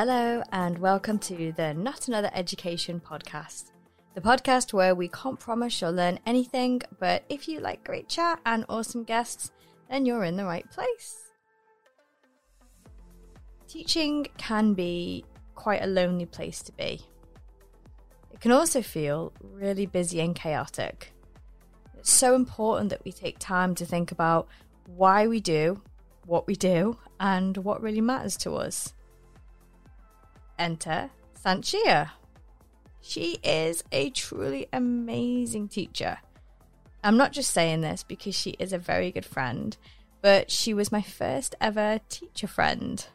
Hello, and welcome to the Not Another Education podcast. The podcast where we can't promise you'll learn anything, but if you like great chat and awesome guests, then you're in the right place. Teaching can be quite a lonely place to be. It can also feel really busy and chaotic. It's so important that we take time to think about why we do what we do and what really matters to us. Enter Sanchia. She is a truly amazing teacher. I'm not just saying this because she is a very good friend, but she was my first ever teacher friend.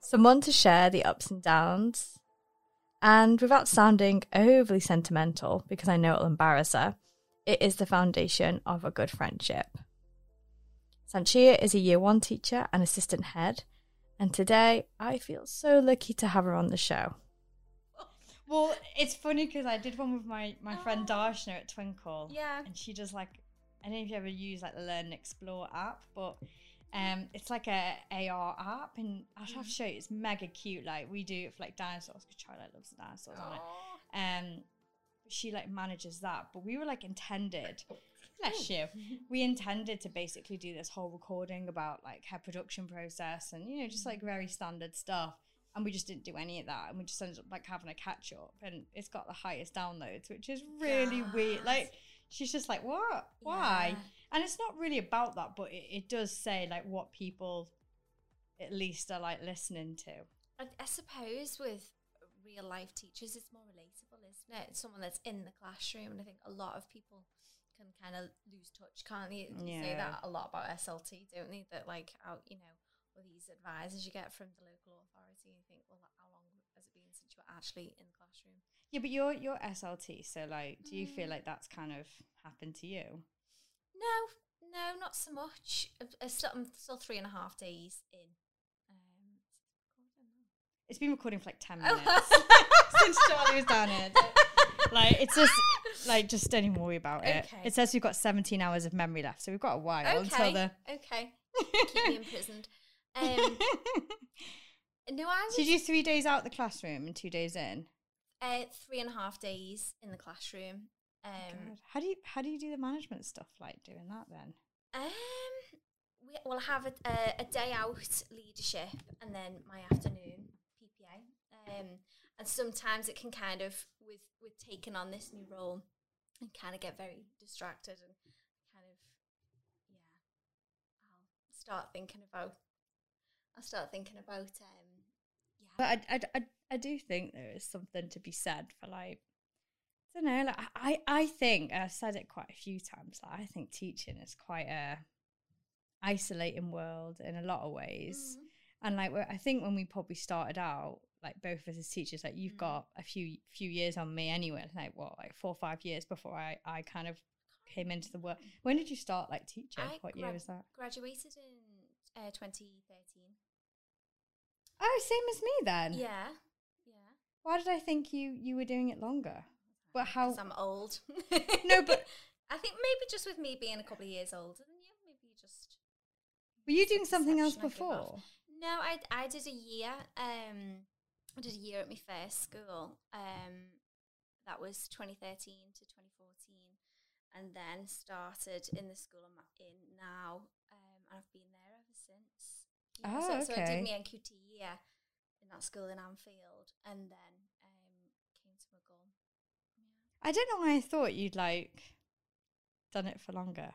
Someone to share the ups and downs. And without sounding overly sentimental, because I know it'll embarrass her, it is the foundation of a good friendship. Sanchia is a year one teacher and assistant head, and today I feel so lucky to have her on the show. Well, it's funny because I did one with my, my friend Darshna at Twinkl. Yeah. And she does like, I don't know if you ever use like the Learn and Explore app, but um, it's like a AR app, and I'll have to show you. It's mega cute. Like we do it for like dinosaurs because Charlotte loves the dinosaurs on it. Um, she like manages that, but we were like intended. Bless you. We intended to basically do this whole recording about like her production process and you know just like very standard stuff, and we just didn't do any of that, and we just ended up like having a catch up, and it's got the highest downloads, which is really weird. Like she's just like, what? Why? Yeah. And it's not really about that, but it, it does say like what people at least are like listening to. I, I suppose with real life teachers, it's more relatable, isn't it? Someone that's in the classroom, and I think a lot of people can kind of lose touch, can't they? You say that a lot about SLT, don't they? That like out, you know, all these advisors you get from the local authority, and you think, well, how long has it been since you were actually in the classroom? Yeah, but you're you're SLT, so like, do you feel Mm. like that's kind of happened to you? No, no, not so much. I- I still, I'm still three and a half days in. Um, It's been recording for like ten minutes since Charlie was down here. Like, it's just like just don't even worry about it. Okay. It says we've got seventeen hours of memory left, so we've got a while until the. okay, keep me imprisoned. Um, no, I was so you do three days out the classroom and two days in. uh, three and a half days in the classroom. Um, God. How do you how do you do the management stuff like doing that then? um, we, we'll have a, a, a day out leadership and then my afternoon PPA. Um, and sometimes it can kind of with with taking on this new role, and kind of get very distracted and kind of yeah. I'll start thinking about. I'll start thinking about um, yeah. But I, I, I, I do think there is something to be said for like, I don't know, like I, I think I've said it quite a few times. Like I think teaching is quite a isolating world in a lot of ways, Mhm. and like I think when we probably started out, like both of us as teachers, like you've Mm. got a few few years on me anyway. Like what, like four or five years before I, I kind of came into the work. When did you start like teaching? I what year was that? Graduated in uh, 2013. Oh, same as me then. Yeah, yeah. Why did I think you you were doing it longer? But how? I'm old. No, but- I think maybe just with me being a couple of years older than you, maybe you just. Were you doing something else perception I give off. before? No, I I did a year. Um, I did a year at my first school. Um, that was 2013 to 2014, and then started in the school I'm in now. Um, and I've been there ever since. Oh, so, so I okay. did my NQT year in that school in Anfield, and then um, came to McGull. Yeah. I don't know why I thought you'd like done it for longer.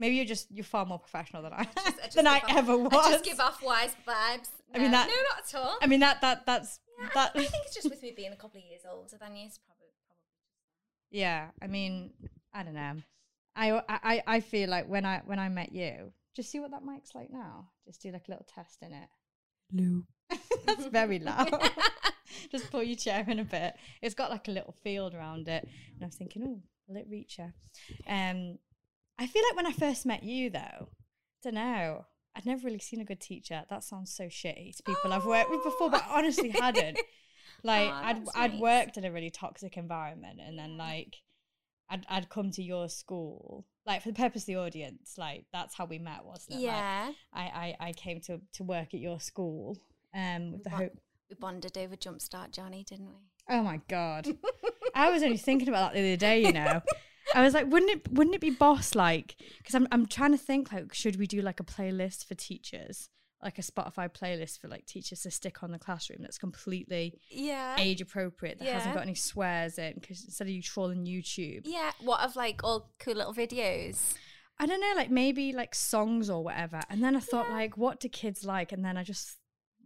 Maybe you're just you're far more professional than I, just- I just than I off- ever was. I just give off wise vibes. I mean, No, that- no, not at all. I mean that that that's Yeah, that. I, I think it's just with me being a couple of years older than you. It's probably probably yeah, I mean, I don't know. I, I I feel like when I when I met you, just see what that mic's like now. Just do like a little test in it. Lou. That's very loud. just pull your chair in a bit. It's got like a little field around it, and I was thinking, oh, will it reach her? Um, I feel like when I first met you, though, I don't know. I'd never really seen a good teacher. That sounds so shitty to people I've worked with before, but I honestly hadn't. Like Aw, I'd that's I'd worked in a really toxic environment, and then like I'd I'd come to your school, like for the purpose of the audience, like that's how we met, wasn't it? Like, Yeah. I, I I came to to work at your school, Um, with the Wa- hope. We bonded over Jumpstart Johnny, didn't we? Oh my god! I was only thinking about that the other day. You know, I was like, wouldn't it wouldn't it be boss like? Because I'm I'm trying to think like, should we do like a playlist for teachers, like a Spotify playlist for like teachers to stick on the classroom that's completely Yeah. age appropriate that hasn't got any swears in? Because instead of you trawling YouTube, Yeah. What of like all cool little videos? I don't know, like maybe like songs or whatever. And then I thought like, what do kids like? And then I just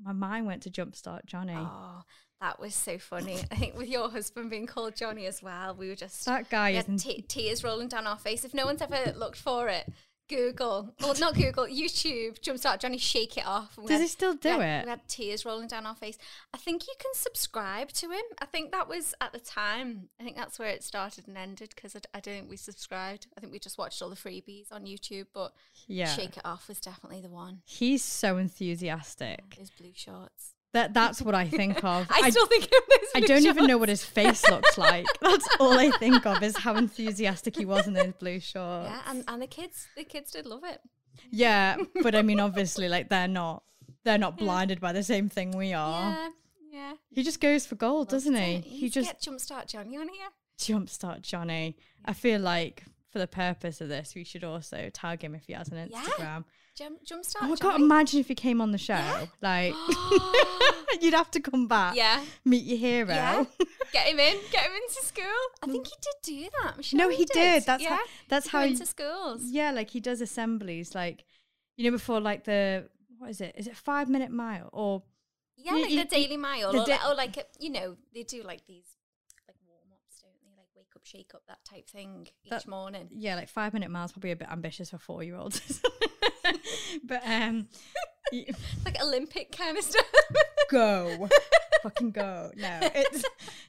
my mind went to Jumpstart Johnny. Oh, that was so funny. I think with your husband being called Johnny as well, we were just That guy we is tears rolling down our face. If no one's ever looked for it, Google, well, not Google, YouTube, Jumpstart Johnny, shake it off. Does had- he still we do had- it? We had tears rolling down our face. I think you can subscribe to him. I think that was at the time. I think that's where it started and ended because I don't think we subscribed. I think we just watched all the freebies on YouTube. But Yeah. Shake It Off was definitely the one. He's so enthusiastic. His blue shorts. That that's what I think of. I, still think of those. I don't even know what his face looks like. That's all I think of is how enthusiastic he was in those blue shorts. Yeah, and, and the kids, the kids did love it. Yeah, but I mean, obviously, like they're not they're not blinded by the same thing we are. Yeah, yeah. He just goes for gold, doesn't he? It. He Let's just get Jumpstart Johnny on here. jumpstart Johnny. I feel like for the purpose of this, we should also tag him if he has an Yeah. Instagram. Jump, Jumpstart Oh my god! Johnny. Imagine if he came on the show. Like, you'd have to come back. yeah, Meet your hero. Yeah. get him in, get him into school. I think he did do that. I'm No, he did. That's yeah. how. That's Go how. into schools. Yeah, like he does assemblies, like you know, before like the what is it? Is it five minute mile or Yeah, You- like you- the Daily Mile, the or, da- like, or like a, you know, they do like these like warm ups, don't they? Like wake up, shake up, that type thing each That- morning. yeah, like five minute miles probably a bit ambitious for four year olds. but um, Like Olympic kind of stuff. go, fucking go. No, it's.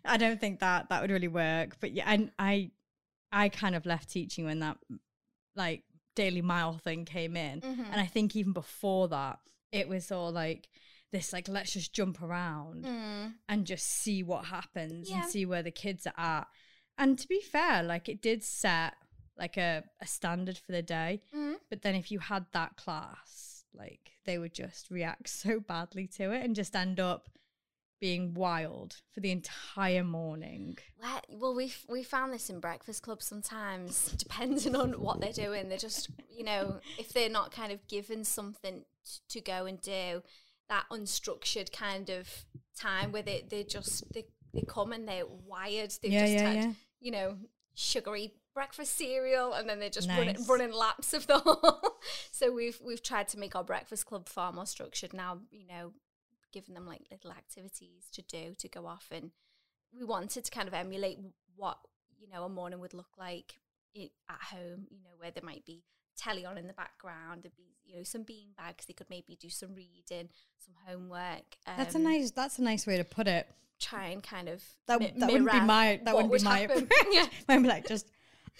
I don't think that that would really work. But yeah, and I, I kind of left teaching when that like daily mile thing came in, Mhm. and I think even before that, it was all like this like let's just jump around Mm. and just see what happens Yeah. and see where the kids are at. And to be fair, like it did set like a, a standard for the day. Mm. But then if you had that class, like they would just react so badly to it and just end up being wild for the entire morning. Well, we we found this in Breakfast Club sometimes, depending on what they're doing. They're just, you know, if they're not kind of given something to go and do, that unstructured kind of time where they they just they, they come and they're wired. They've Yeah, just yeah, had, yeah. You know, sugary breakfast cereal, and then they're just running, Nice. running laps of the whole. so we've we've tried to make our breakfast club far more structured now. You know, giving them like little activities to do to go off and we wanted to kind of emulate what you know a morning would look like i at home you know where there might be telly on in the background there'd be you know some bean bags they could maybe do some reading some homework That's a um, nice that's a nice way to put it. Try and kind of That, mi- that wouldn't be my that wouldn't be my yeah I'd be like just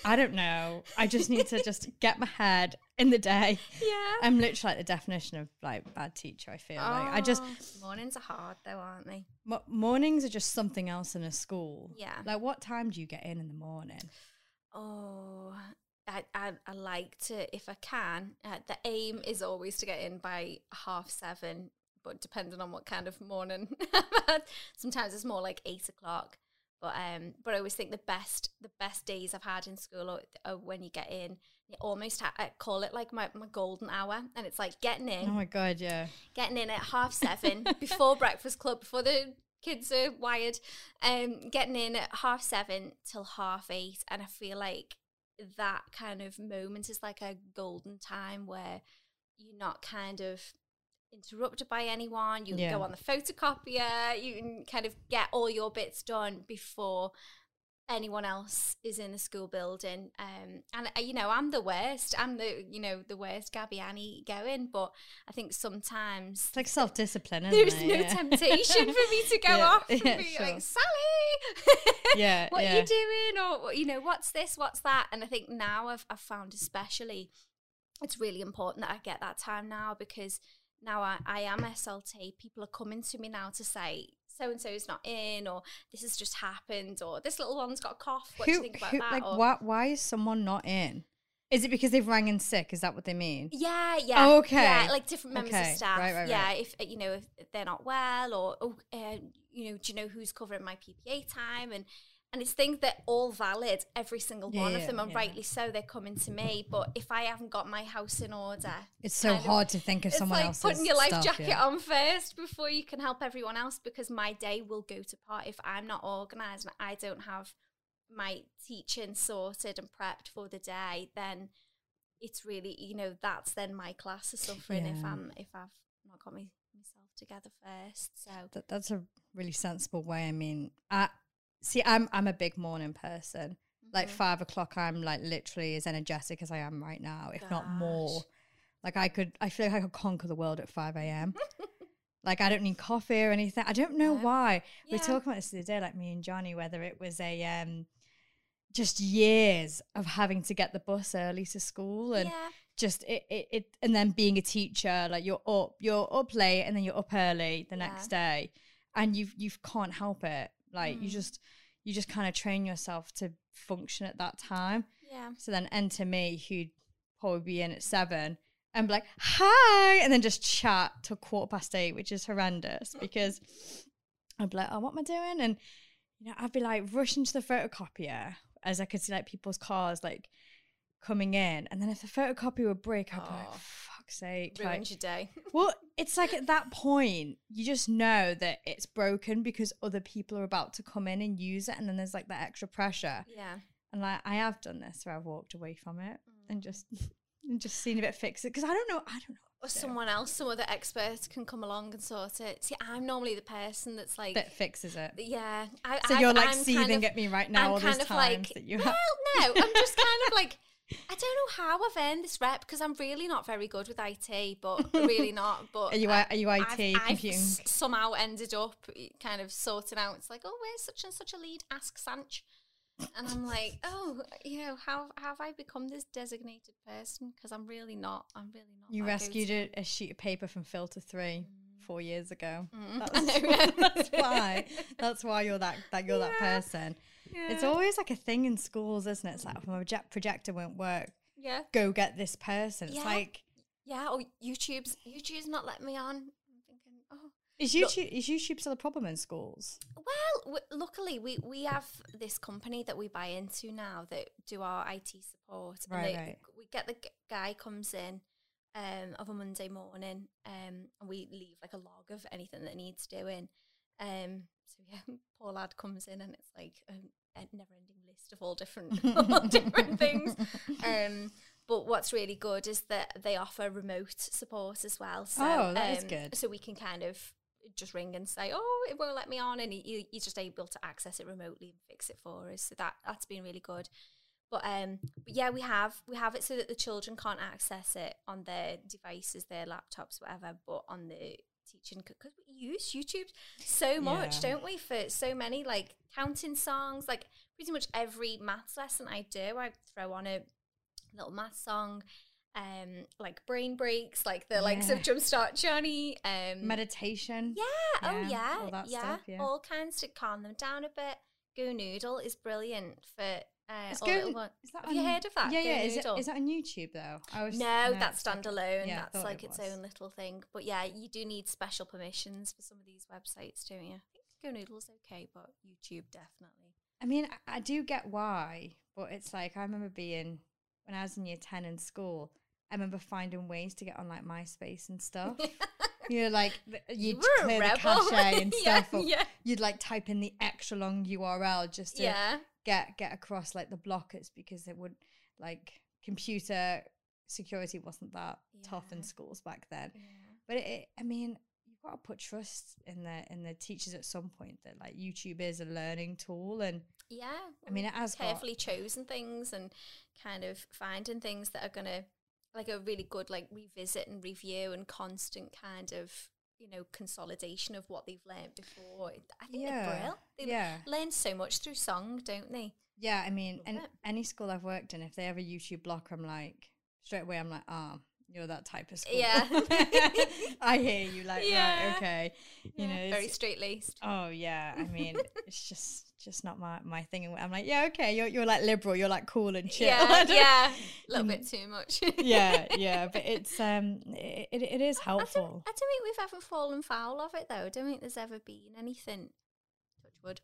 I don't know. I just need to just get my head in the day. yeah I'm literally like the definition of like bad teacher. I feel like I just Oh, mornings are hard though aren't they mo- mornings are just something else in a school. Yeah. Like what time do you get in in the morning? Oh, I, I, I like to, if I can, uh, the aim is always to get in by half seven, but depending on what kind of morning sometimes it's more like eight o'clock. But um, but I always think the best the best days I've had in school are, are when you get in. You almost ha- I call it like my, my golden hour, and it's like getting in, Oh my god, yeah. getting in at half seven before breakfast club, before the kids are wired, um, getting in at half seven till half eight, and I feel like that kind of moment is like a golden time where you're not kind of interrupted by anyone. You can Yeah. go on the photocopier. You can kind of get all your bits done before anyone else is in the school building. Um, and uh, you know, I'm the worst. I'm the you know the worst Gabby Annie going. But I think sometimes It's like self discipline, there's it? no Yeah. temptation for me to go Yeah, off and yeah, be sure. like Sally. Yeah, what yeah. are you doing? Or you know, what's this? What's that? And I think now I've I've found especially it's really important that I get that time now because now I, I am SLT. People are coming to me now to say so and so is not in, or this has just happened, or this little one's got a cough. What do you Who, think about who- that? like or, why, why is someone not in? Is it because they've rang in sick? Is that what they mean? Yeah, yeah. Oh, okay. Yeah, like different members Okay, of staff. right, right, yeah, right. if you know if they're not well, or oh, uh, you know, do you know who's covering my PPA time? And and it's things that all valid, every single Yeah, one of them, and yeah. rightly so. They're coming to me, but if I haven't got my house in order, It's so kind of- hard to think of it's someone like putting your life stuff, jacket yeah. on first before you can help everyone else because my day will go to pot if I'm not organised and I don't have my teaching sorted and prepped for the day, then it's really you know that's then my class is suffering if I'm if I've not got my, myself together first. So That, that's a really sensible way. I mean, I see. I'm I'm a big morning person. Like Mm-hmm. five o'clock, I'm like literally as energetic as I am right now, if not more. Like I could, I feel like I could conquer the world at five a.m. like I don't need coffee or anything. I don't know No. why. We Yeah. were talking about this the other day, like me and Johnny, whether it was a um, just years of having to get the bus early to school and yeah, just it, it, it and then being a teacher like you're up you're up late and then you're up early the Yeah. next day and you've you can't help it like you Mm. just you just kind of train yourself to function at that time yeah, so then enter me who'd probably be in at seven and be like hi and then just chat till quarter past eight which is horrendous because i'd be like oh what am i doing and you know i'd be like rushing to the photocopier as i could see like people's cars like coming in and then if the photocopier would break i'd be like Oh. Fuck's sake like, your day. well, it's like at that point, you just know that it's broken because other people are about to come in and use it, and then there's like that extra pressure. Yeah, And like I have done this where I've walked away from it Mm. and just and just seen if it fixes it because I don't know. I don't know. or someone else, some other expert can come along and sort it. See, I'm normally the person that's like, that fixes it. yeah. I, So I- you're like kind seething of- at me right now. I'm all kind those of times like, that you well, have. no, I'm just kind of like, I don't know how I've earned this rep because I'm really not very good with IT, but really not. But Are you I- are you IT I've, I've somehow ended up kind of sorting out. It's like, oh, where's such and such a lead? Ask Sanch. And I'm like, oh, you know, how, how have I become this designated person? Because I'm really not. I'm really not. You rescued a, a sheet of paper from Filter Three four years ago. Mm, That's, that's why. That's why you're that that you're that Yeah. It's always like a thing in schools, isn't it? It's like if my project- projector won't work, Yeah. go get this person. It's Yeah. like Yeah. Or YouTube's YouTube's not letting me on. I'm thinking, oh. is Look- YouTube is YouTube still a problem in schools? Well, w- luckily we we have this company that we buy into now that do our IT support. and Right, they- right. We get the g- guy comes in um, of a Monday morning, um, and we leave like a log of anything that needs doing. Um, so yeah, poor lad comes in, and it's like a, a never-ending list of all different all different things. Um, but what's really good is that they offer remote support as well. So, Oh, that is um, good. So we can kind of just ring and say, "Oh, it won't let me on," and he, he- he's just able to access it remotely and fix it for us. So that that's been really good. But um, but yeah, we have we have it so that the children can't access it on their devices, their laptops, whatever. But on the teaching, because use YouTube so much, Yeah. don't we? For so many like counting songs, like pretty much every maths lesson I do, I throw on a little math song. Um, like brain breaks, like the likes of Yeah. Jumpstart Johnny. Um, Meditation. yeah, oh Yeah, yeah, all yeah. stuff, yeah. all kinds to calm them down a bit. Go Noodle is brilliant for uh, It's all Go- little one. Is that Have you heard of that? Yeah, yeah. Is it, is that on YouTube though? I was No, that's standalone. yeah, that's like it its own little thing. But yeah, you do need special permissions for some of these websites, don't you? I think Go Noodle's okay, but YouTube definitely. I mean, I, I do get why, but it's like I remember being when I was in year ten in school. I remember finding ways to get on like MySpace and stuff. you know, like you'd clear the cache and Yeah, stuff. or yeah. You'd like type in the extra long URL just to Yeah. Get get across like the blockers because it would like computer security wasn't that tough in schools back then. yeah. But it, it, I mean, you've got to put trust in the in the teachers at some point that like YouTube is a learning tool, and Yeah. I mean, it has got- carefully chosen things and kind of finding things that are to, like a really good, like revisit and review and constant kind of, you know, consolidation of what they've learned before. I think Yeah, they're brilliant. They yeah. learn so much through song, don't they? yeah, I mean, Love it. any school I've worked in, if they have a YouTube blocker, I'm like straight away, I'm like, ah, you're that type of school. Yeah. I hear you. Like, Yeah. right, okay. You know, very straight laced. Oh yeah, I mean, it's just just not my my thing. And I'm like, yeah, okay, you're you're like liberal, you're like cool and chill. Yeah, I yeah, a little bit too much. yeah, yeah. But it's um, it, it, it is I don't, helpful. I don't think we've ever fallen foul of it though. I don't think there's ever been anything, touch wood,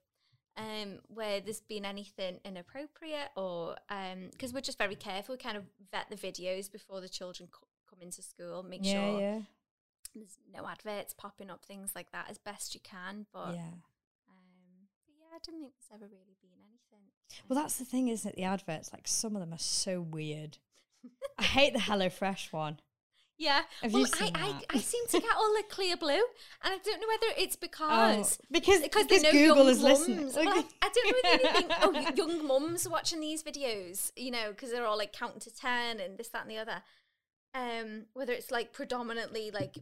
um, where there's been anything inappropriate or um, because we're just very careful. We kind of vet the videos before the children co- come into school, make Yeah, sure yeah, there's no adverts popping up, things like that, as best you can. But yeah. I don't think there's ever really been anything. Well, that's the thing, isn't it? The adverts, like some of them are so weird. I hate the HelloFresh one. Yeah, Have well, I? I, I seem to get all the clear blue, and I don't know whether it's Oh, because because because because they know Google young is listening. Well, I, I don't know whether they think, oh, young mums are watching these videos, you know, because they're all like counting to 10 and this, that, and the other. Um, whether it's like predominantly like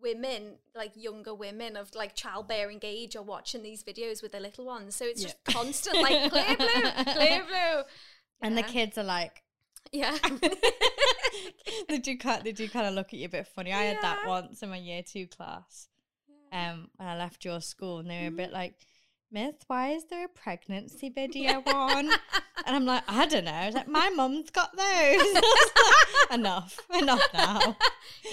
women, like younger women of like childbearing age are watching these videos with their little ones. So it's Yeah. just constant like clear blue, clear blue. and the kids are like, Yeah. they do kind they do kind of look at you a bit funny. I had that once in my year two class. Um, when I left your school, and they were a Mm-hmm. bit like, "Miss, why is there a pregnancy video on?" and I'm like, "I don't know." I like, "My mum's got those." enough, enough now.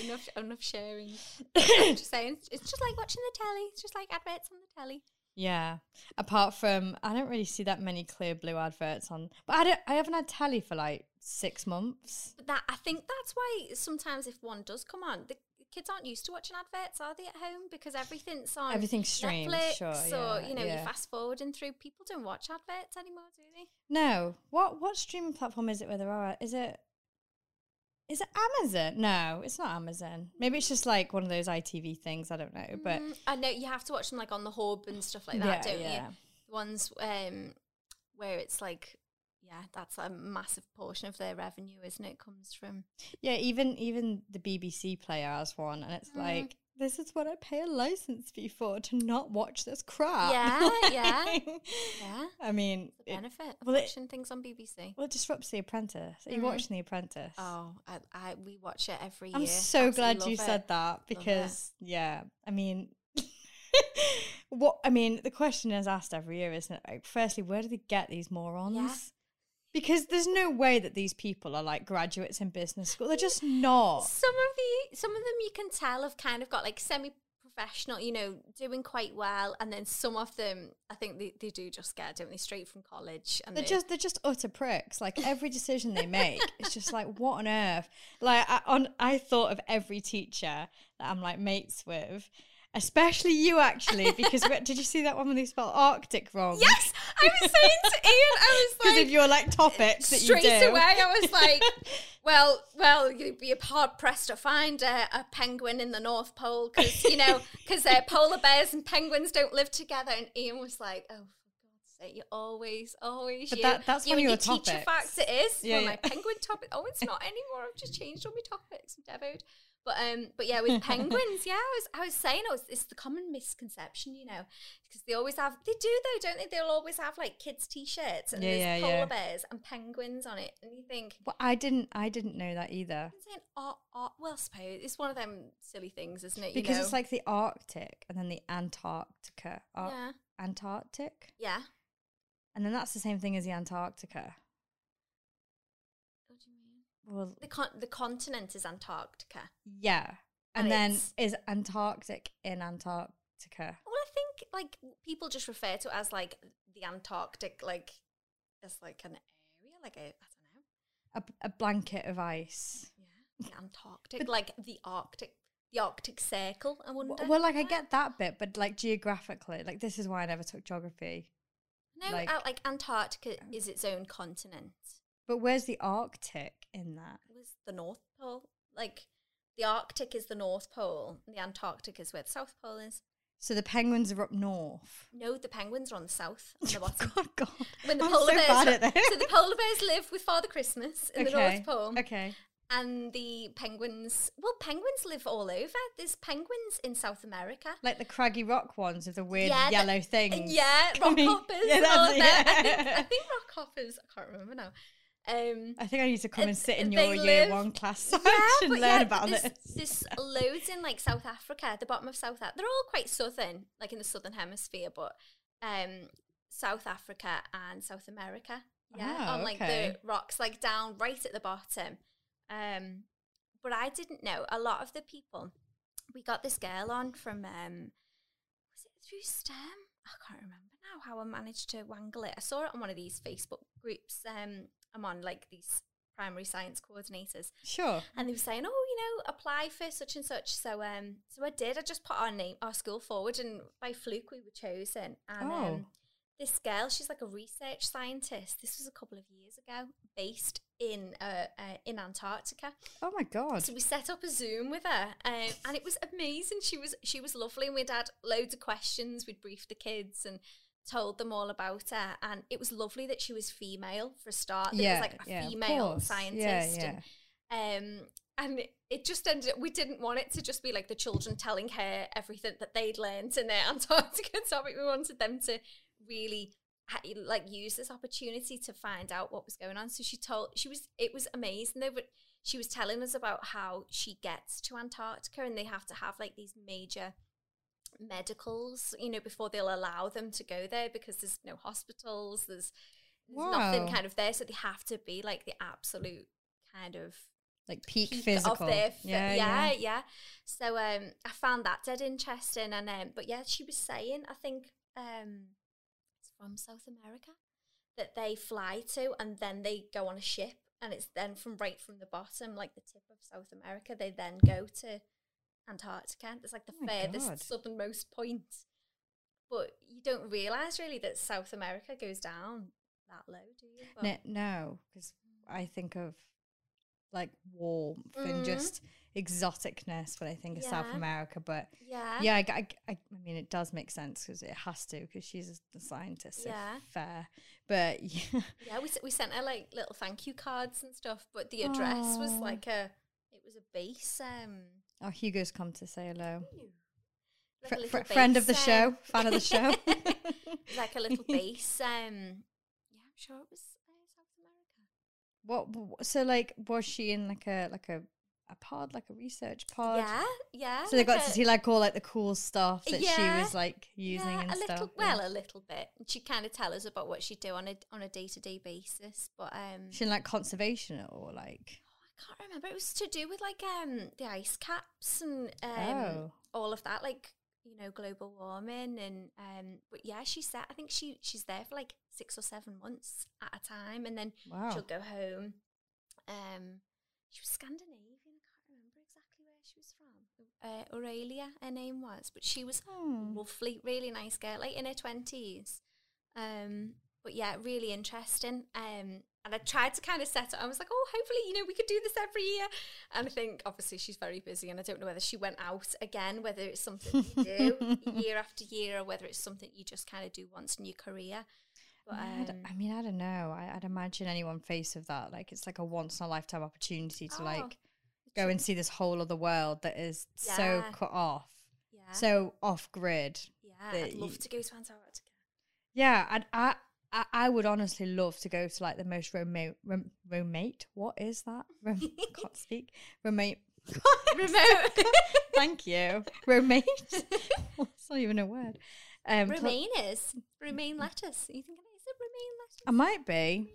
enough, enough sharing. Just saying, it's just like watching the telly. It's just like adverts on the telly. Yeah. Apart from, I don't really see that many clear blue adverts on, but I don't. I haven't had telly for like six months. But that I think that's why sometimes if one does come on, the kids aren't used to watching adverts, are they at home? Because everything's on Everything's streamed, Netflix, sure, or yeah, you know, yeah. you fast forwarding through. People don't watch adverts anymore, do they? No. What what streaming platform is it where there are? Is it is it Amazon? No, it's not Amazon. Maybe it's just like one of those ITV things. I don't know. But Mm, I know you have to watch them like on the hub and stuff like that, yeah, don't yeah. you? The ones um, where it's like, yeah, that's a massive portion of their revenue, isn't it? Comes from Yeah, even even the BBC player has one, and it's Mm. like this is what I pay a license fee for to not watch this crap. Yeah, yeah. yeah, I mean, the it, benefit of well, it- watching things on BBC. well, it disrupts The Apprentice. Are you Mhm. watching The Apprentice? Oh, I, I we watch it every year. I'm year. so glad you love said that because yeah, I mean what I mean, the question is asked every year, isn't it? Like, firstly, where do they get these morons? Because there's no way that these people are like graduates in business school. They're just not. Some of the some of them you can tell have kind of got like semi professional, you know, doing quite well, and then some of them I think they, they do just get don't they straight from college and They're they- just they're just utter pricks. Like every decision they make, it's just like what on earth. Like I, on I thought of every teacher that I'm like mates with, especially you actually, because did you see that one when they spelled Arctic wrong? Yes, I was saying to Ian, I was like, because of your like topics that you straight do. away, I was like, well, well, you'd be hard pressed to find a, a penguin in the North Pole because you know because uh, polar bears and penguins don't live together. And Ian was like, oh. for God's sake, You always, always. But you. that- that's you one of your teacher topics. facts. It is. Yeah, well, yeah. my penguin topic. Oh, it's not anymore. I've just changed all my topics. I'm devoed. But um, but yeah, with penguins, yeah, I was I was saying, oh, it's, it's the common misconception, you know, because they always have, they do though, don't they? They'll always have like kids' t-shirts and Yeah, there's yeah, polar yeah. bears and penguins on it, and you think, Well, I didn't I didn't know that either. Saying, oh, oh, well, I suppose it's one of them silly things, isn't it? You Because know? it's like the Arctic and then the Antarctica. Ar- yeah, Antarctic? yeah. And then that's the same thing as the Antarctica. What do you mean? Well, The con- the continent is Antarctica. yeah. And, And then is Antarctic in Antarctica? Well, I think like people just refer to it as like the Antarctic, like as like an area, like a I don't know. A, a blanket of ice. Yeah, the Antarctic, like the Arctic, the Arctic Circle. I wonder. Well, like I get that bit, but like geographically, like this is why I never took geography. no, like- like, like Antarctica oh. is its own continent. But where's the Arctic in that? Was the North Pole like the Arctic is the North Pole, and the Antarctic is where the South Pole is. So the penguins are up north. No, the penguins are on the south, on the oh bottom. God, God. When the I'm polar so bears, bad at this. so the polar bears live with Father Christmas in the North Pole, Okay. and the penguins. Well, penguins live all over. There's penguins in South America. Like the craggy rock ones with the weird Yeah, the- yellow things. Yeah, rock hoppers. Yeah, and all that's of that. I, think, I think rock hoppers. I can't remember now. Um, I think I need to come and sit in your year one class yeah, and learn yeah, about there's, this. There's loads in like South Africa, the bottom of South Africa. They're all quite southern, like in the southern hemisphere, but um, South Africa and South America. Yeah, Ah, on like okay. the rocks, like down right at the bottom. Um, but I didn't know a lot of the people. We got this girl on from um, was it through STEM? I can't remember now how I managed to wangle it. I saw it on one of these Facebook groups. Um, I'm on like these primary science coordinators, Sure. and they were saying, "Oh, you know, apply for such and such." So, um, so I did. I just put our name, our school forward, and by fluke we were chosen. And Oh. um, this girl, she's like a research scientist. This was a couple of years ago, based in uh, uh in Antarctica. Oh my god. So we set up a Zoom with her, um, and it was amazing. She was she was lovely, and we'd had loads of questions. We'd briefed the kids and told them all about her, and it was lovely that she was female for a start. There Yeah, was like a yeah, female scientist, Yeah, and um, and it- it just ended. We didn't want it to just be like the children telling her everything that they'd learned in their Antarctica topic. We wanted them to really like use this opportunity to find out what was going on. So she told she was it was amazing though, but she was telling us about how she gets to Antarctica and they have to have like these major medicals, you know, before they'll allow them to go there because there's no hospitals, there's, there's nothing kind of there. So they have to be like the absolute kind of Like peak, peak physical. of their fi- yeah, yeah, yeah, So um, I found that dead interesting, and um, but yeah, she was saying I think um, it's from South America that they fly to, and then they go on a ship, and it's then from right from the bottom, like the tip of South America, they then go to Antarctica. It's like the Oh furthest God. southernmost point. But you don't realise really that South America goes down that low, do you? But- No, no, because I think of like warmth and Mhm. just exoticness when I think of South America. But yeah, yeah, I, I, I, I mean, it does make sense because it has to because she's a, scientist. So Yeah. fair. But yeah, Yeah, we, we sent her like little thank you cards and stuff, but the address was like a it was a base um oh, Hugo's come to say hello. like Fr- fr- friend of the show, um, fan of the show. like a little base um yeah, I'm sure it was uh, South America. What? So like, was she in like a like a a pod, like a research pod? Yeah, yeah. So they got like to see like all like the cool stuff that she was like using yeah, and a stuff. little yeah. well, a little bit. She'd kind of tell us about what she'd do on a on a day to day basis. But um she in like conservation or like can't remember. It was to do with like um the ice caps and um Oh. all of that, like you know global warming and um. But yeah, she said I think she she's there for like six or seven months at a time, and then wow. she'll go home. Um, she was Scandinavian. I can't remember exactly where she was from. Uh, Aurelia, her name was, but she was Hmm. lovely, really nice girl, like in her twenties. Um, but yeah, really interesting. Um, and I tried to kind of set it. I was like, oh, hopefully, you know, we could do this every year. And I think obviously she's very busy, and I don't know whether she went out again, whether it's something you do year after year, or whether it's something you just kind of do once in your career. But um, I mean, I don't know. I, I'd imagine anyone faced with that, like it's like a once in a lifetime opportunity to Oh, like go and see this whole other world that is so cut off, yeah, so off grid. yeah, I'd love you- to go to Antarctica. Yeah, I'd, I, I, I would honestly love to go to like the most remote, rem, remote. What is that? Rem, can't speak. Remote. Remote. Thank you. Remote. That's not even a word. Um, pl- Remain is remain lettuce. You think it is it remain lettuce? I might be.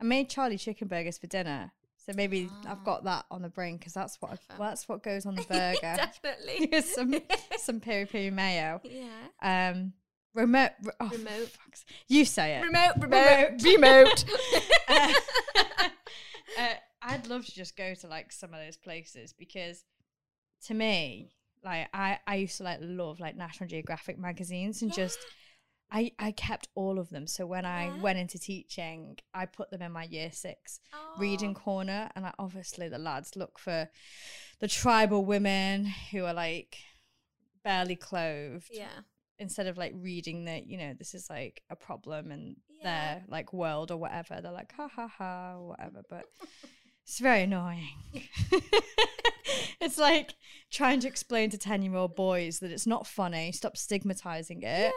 I made Charlie chicken burgers for dinner, so maybe I've Ah. got that on the brain because that's what Perfect. that's what goes on the burger. Definitely. Some some peri peri mayo. yeah. Um, remote. re- oh, Remote. You say it. Remote, Remote. remote, remote. uh, uh, I'd love to just go to like some of those places because to me, like I, I used to like love like National Geographic magazines and just I, I kept all of them. So when I went into teaching, I put them in my year six reading corner and I obviously the lads look for the tribal women who are like barely clothed Yeah. Instead of like reading that you know this is like a problem in Yeah. their like world or whatever they're like ha ha ha or whatever but it's very annoying it's like trying to explain to 10 year old boys that it's not funny stop stigmatizing it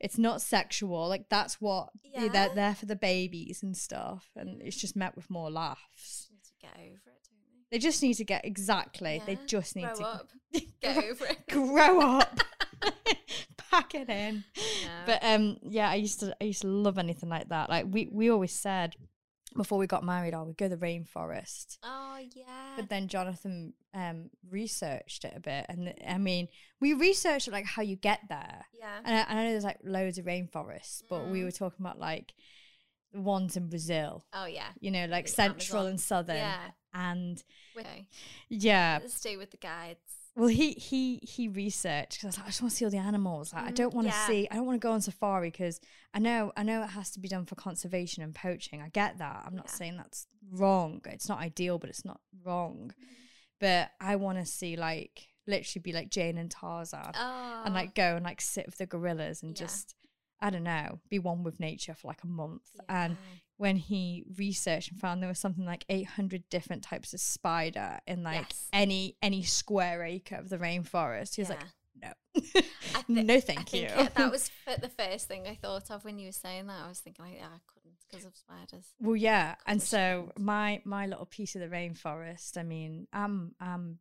It's not sexual. Like that's what Yeah. they're there for the babies and stuff, and it's mm. just met with more laughs. Get over it, they? They just need to get exactly. They just need Grow to up. Get over it. grow up, pack it in. Yeah. But um, yeah, I used to I used to love anything like that. Like we we always said before we got married, oh, we'd go to the rainforest. oh yeah. But then Jonathan um researched it a bit, and I mean, we researched like how you get there. yeah. And I, I know there's like loads of rainforests, but we Mm. were talking about like the ones in Brazil. Oh yeah. You know, like The central Amazon. and southern. Yeah. And Okay. yeah, Let's stay with the guides. Well, he he he researched because I was like, I just want to see all the animals. Like, I Mm, don't want to yeah. see. I don't want to go on safari because I know I know it has to be done for conservation and poaching. I get that. I'm not Yeah. saying that's wrong. It's not ideal, but it's not wrong. Mm-hmm. But I want to see like literally be like Jane and Tarzan Oh. and like go and like sit with the gorillas and Yeah. just I don't know be one with nature for like a month. And. When he researched and found there was something like 800 different types of spider in like Yes. any any square acre of the rainforest he was like no I thi- no thank think you uh, that was f- the first thing I thought of when you were saying that. I was thinking, like, yeah, I couldn't because of spiders. well yeah and so my my little piece of the rainforest i mean i'm i'm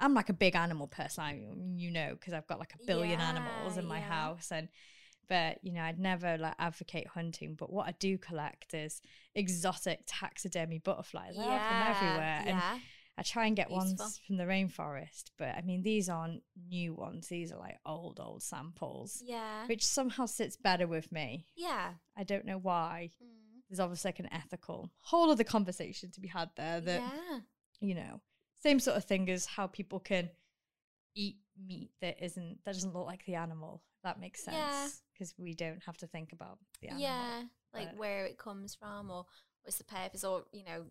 i'm like a big animal person I, you know because i've got like a billion animals in my yeah. house and but you know i'd never like advocate hunting but what i do collect is exotic taxidermy butterflies I have them everywhere and I try and get Beautiful. ones from the rainforest, but I mean, these aren't new ones. These are like old, old samples, Yeah. which somehow sits better with me. Yeah. I don't know why. Mm. There's obviously like an ethical whole other conversation to be had there that, yeah. you know, same sort of thing as how people can eat meat that isn't, that doesn't look like the animal. That makes sense. Yeah. Because we don't have to think about the animal. Yeah. Like but- where it comes from or what's the purpose or, you know,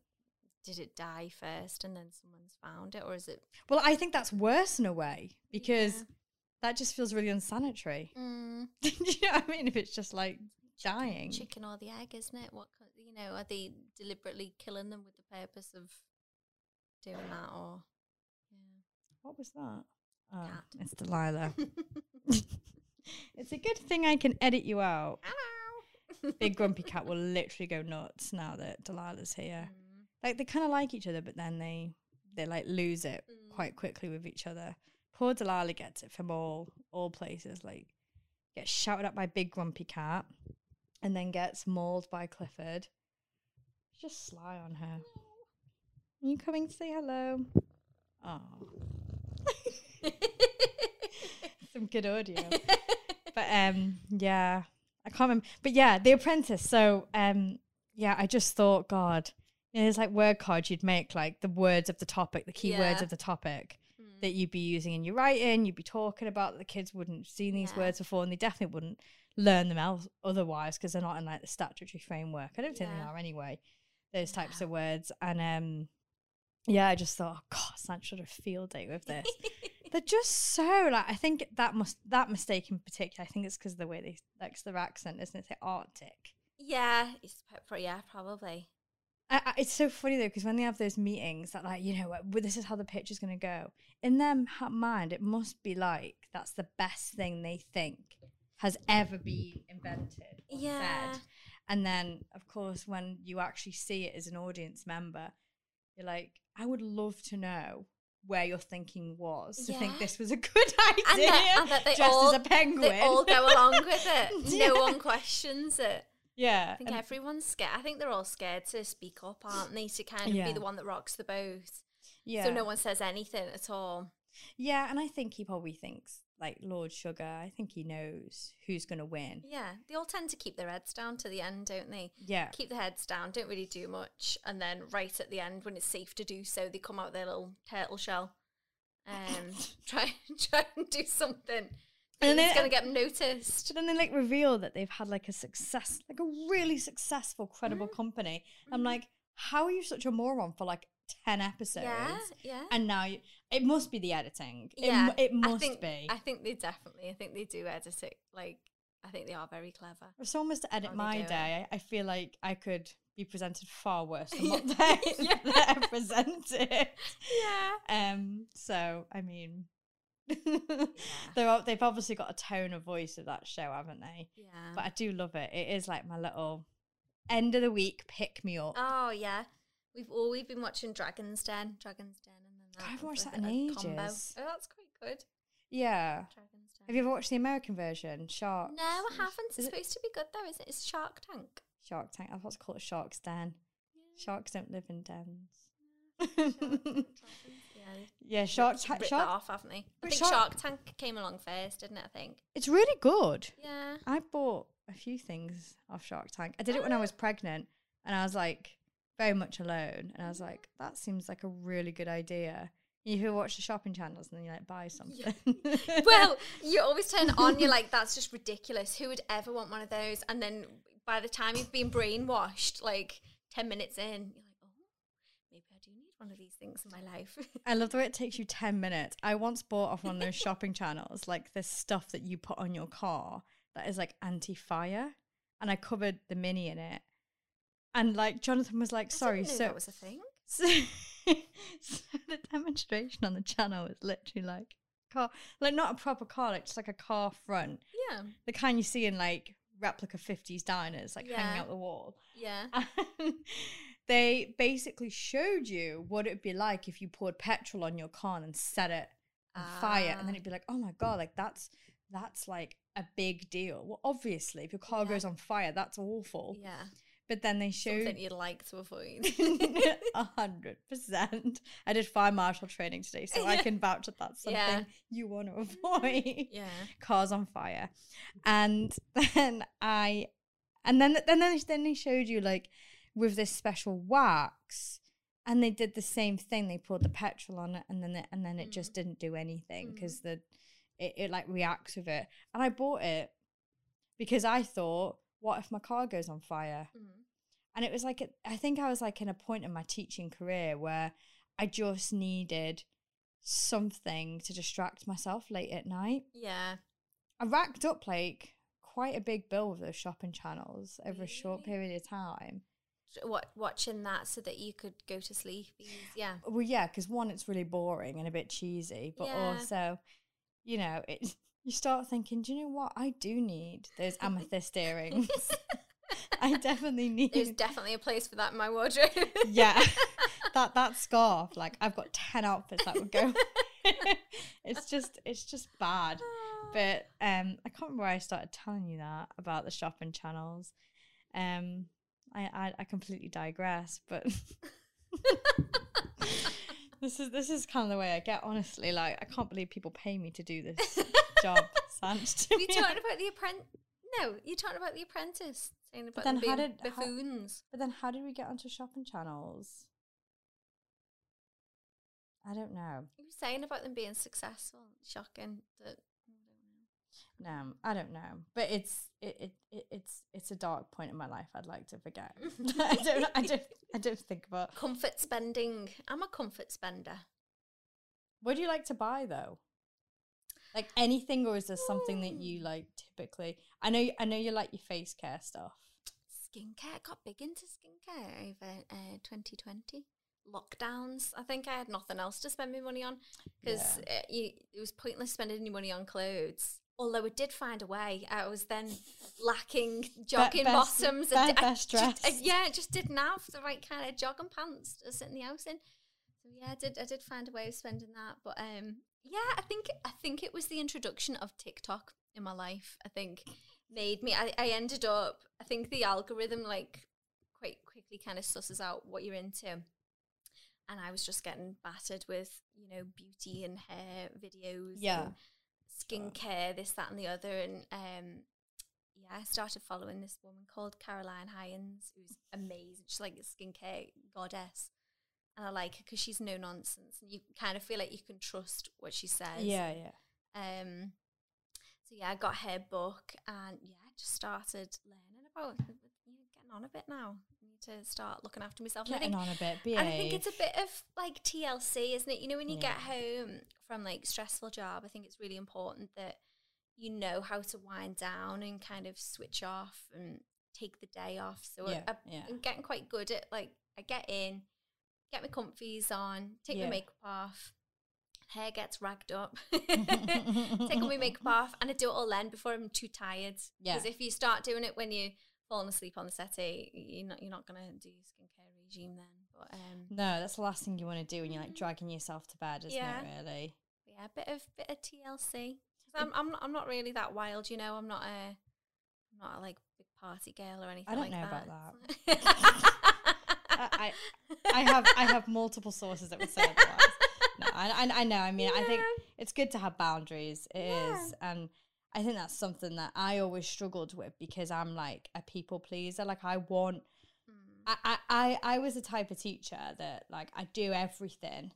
did it die first and then someone's found it or is it Well, I think that's worse in a way because Yeah. that just feels really unsanitary. mm, Do you know what I mean? If it's just like dying. chicken or the egg, isn't it? What you know, are they deliberately killing them with the purpose of doing that or yeah. What was that? Oh, it's Delilah. it's a good thing I can edit you out. Hello. Big grumpy cat will literally go nuts now that Delilah's here. Mm. Like they kind of like each other, but then they they like lose it Mm. quite quickly with each other. Poor Delilah gets it from all all places. Like gets shouted at by Big Grumpy Cat, and then gets mauled by Clifford. Just sly on her. Are you coming to say hello? Oh, some good audio. but um, yeah, I can't remember. But yeah, The Apprentice. So um, yeah, I just thought, God, you know, there's like word cards you'd make, like the words of the topic, the key words of the topic Mm. that you'd be using in your writing. You'd be talking about the kids wouldn't have seen these Yeah. words before, and they definitely wouldn't learn them else otherwise because they're not in like the statutory framework. I don't think they are anyway. Those types of words, and um, yeah, I just thought, oh, God, Sanchia should have field day with this. They're just so like I think that must that mistake in particular. I think it's because of the way they like their accent, isn't it? It's Arctic. yeah, it's pro- yeah, probably. I, I, it's so funny though because when they have those meetings that like you know well, this is how the pitch is going to go in their mind it must be like that's the best thing they think has ever been invented or Yeah. said and then of course when you actually see it as an audience member you're like I would love to know where your thinking was to think this was a good idea And that, and that all as a penguin they all go along with it. Yeah. No one questions it. yeah I think and- everyone's scared. I think they're all scared to speak up, aren't they? To kind of Yeah. be the one that rocks the boat. yeah So no one says anything at all. Yeah, and I think he probably thinks like Lord Sugar. I think he knows who's going to win. Yeah, they all tend to keep their heads down to the end, don't they? Yeah, Keep their heads down, don't really do much, and then right at the end, when it's safe to do so, they come out their little turtle shell, um, try and try and do something. And And then it's gonna get noticed. So then they like reveal that they've had like a success, like a really successful, credible Mm-hmm. company. I'm like, how are you such a moron for like ten episodes? Yeah, yeah. And now you, it must be the editing. It, yeah, it I must think, be. I think they definitely. I think they do edit it. Like, I think they are very clever. if someone was to edit how my do it. day, I, I feel like I could be presented far worse than what they, Yeah. they're presented. Yeah. Um. So I mean, they're they've obviously got a tone of voice of that show, haven't they? Yeah. But I do love it. It is like my little end of the week pick me up. oh yeah, we've all we've been watching Dragon's Den, Dragon's Den, and then that. I haven't watched that in a combo. ages. Oh, that's quite good. Yeah. Dragon's Den. Have you ever watched the American version? Shark. No, I haven't. It's Is it- supposed to be good though, isn't it? It's Shark Tank. Shark Tank. I thought it was called Shark's Den. Sharks don't live in dens. Yeah. yeah, Shark Tank. ripped Shark. that off, haven't they? I think Shark- Shark Tank came along first, didn't it? I think. It's really good. Yeah. I bought a few things off Shark Tank. I did it when I oh. was pregnant, and I was like very much alone, and I was like, that seems like a really good idea. You who watch the shopping channels and then you like buy something. well, you always turn it on. You're like, that's just ridiculous. Who would ever want one of those? And then by the time you've been brainwashed, like ten minutes in, you're like, oh, maybe I do need one of these things in my life. I love the way it takes you 10 minutes. I once bought off one of those shopping channels, like this stuff that you put on your car that is like anti fire. And I covered the mini in it. And like Jonathan was like, sorry, so, that was a thing. so, so the demonstration on the channel is literally like car, like not a proper car, like just like a car front, Yeah, the kind you see in like replica 50s diners, like hanging out the wall. yeah. And they basically showed you what it'd be like if you poured petrol on your car and set it on fire and then Ah. it'd be like oh my god like that's that's like a big deal well obviously if your car Yeah. goes on fire that's awful Yeah, but then they something showed you'd like to avoid. a hundred percent. I did fire marshal training today so i can vouch that that's something Yeah. you want to avoid. Yeah, cars on fire. And then i and then then they, then they showed you like with this special wax and they did the same thing. They poured the petrol on it and then it, and then it just didn't do anything Mm. because the it, it like reacts with it. And i bought it because i thought what if my car goes on fire Mhm. and it was like a- I think I was like in a point in my teaching career where I just needed something to distract myself late at night. yeah. I racked up like quite a big bill with those shopping channels over a short period of time. What watching that so that you could go to sleep? Yeah, Well, yeah, because one, it's really boring and a bit cheesy, but Yeah. also, you know, it. You start thinking, do you know what? I do need those amethyst earrings. I definitely need. there's definitely a place for that in my wardrobe. yeah that that scarf like i've got 10 outfits that would go it's just it's just bad but um i can't remember why i started telling you that about the shopping channels um i i, I completely digress but this is this is kind of the way i get honestly like i can't believe people pay me to do this job Sanj, to you talking about the apprentice? No, you talking about the apprentice? Saying about then them how did- how- buffoons. But then how did we get onto shopping channels? I don't know. You were saying about them being successful. Shocking. That I don't know. No, I don't know. But it's it, it, it it's it's a dark point in my life I'd like to forget. I don't I don't I don't think about Comfort spending. I'm a comfort spender. what do you like to buy though? Like anything or is there something that you like typically I know I know you like your face care stuff. Skincare. Got big into skincare over uh, 2020. Lockdowns. I think I had nothing else to spend my money on because Yeah. it was pointless spending any money on clothes. Although it did find a way. I was then lacking jogging best- bottoms. be- I di- I best just- I- yeah, I just didn't have the right kind of jogging pants to sit in the house in. So yeah, I did. I did find a way of spending that. But um, yeah, I think I think it was the introduction of TikTok in my life. I think made me. I, I ended up. I think the algorithm like quite quickly kind of susses out what you're into. And I was just getting battered with, you know, beauty and hair videos. Yeah. and skincare, this, that, and the other. And um, yeah, I started following this woman called Caroline Hirons, who's amazing. She's like a skincare goddess. And I like her because she's no nonsense. And you kind of feel like you can trust what she says. Yeah, yeah. Um, so yeah, I got her book and yeah, just started learning about you know, getting on a bit now. I need to start looking after myself. Getting think, on a bit. and I think it's a bit of like TLC, isn't it? You know, when you get home from like stressful job, I think it's really important that you know how to wind down and kind of switch off and take the day off. So Yeah, I, yeah. I'm getting quite good at like I get in, get my comfies on, take Yeah. my makeup off, hair gets ragged up, take all my makeup off, and I do it all then before I'm too tired. Yeah. Because if you start doing it when you're falling asleep on the settee, you're not you're not gonna do your skincare regime then. But um, No, that's the last thing you want to do when you're like dragging yourself to bed, isn't Yeah. it? Really. yeah, a bit of bit of TLC. I'm I'm not, I'm not really that wild, you know. I'm not a I'm not a like big party girl or anything. I don't like know about that. I, I have I have multiple sources that would say otherwise. No, I, I, I know. I mean, I think it's good to have boundaries. It is, and I think that's something that I always struggled with because I'm like a people pleaser. Like I want. Mm. I, I, I was the type of teacher that like I do everything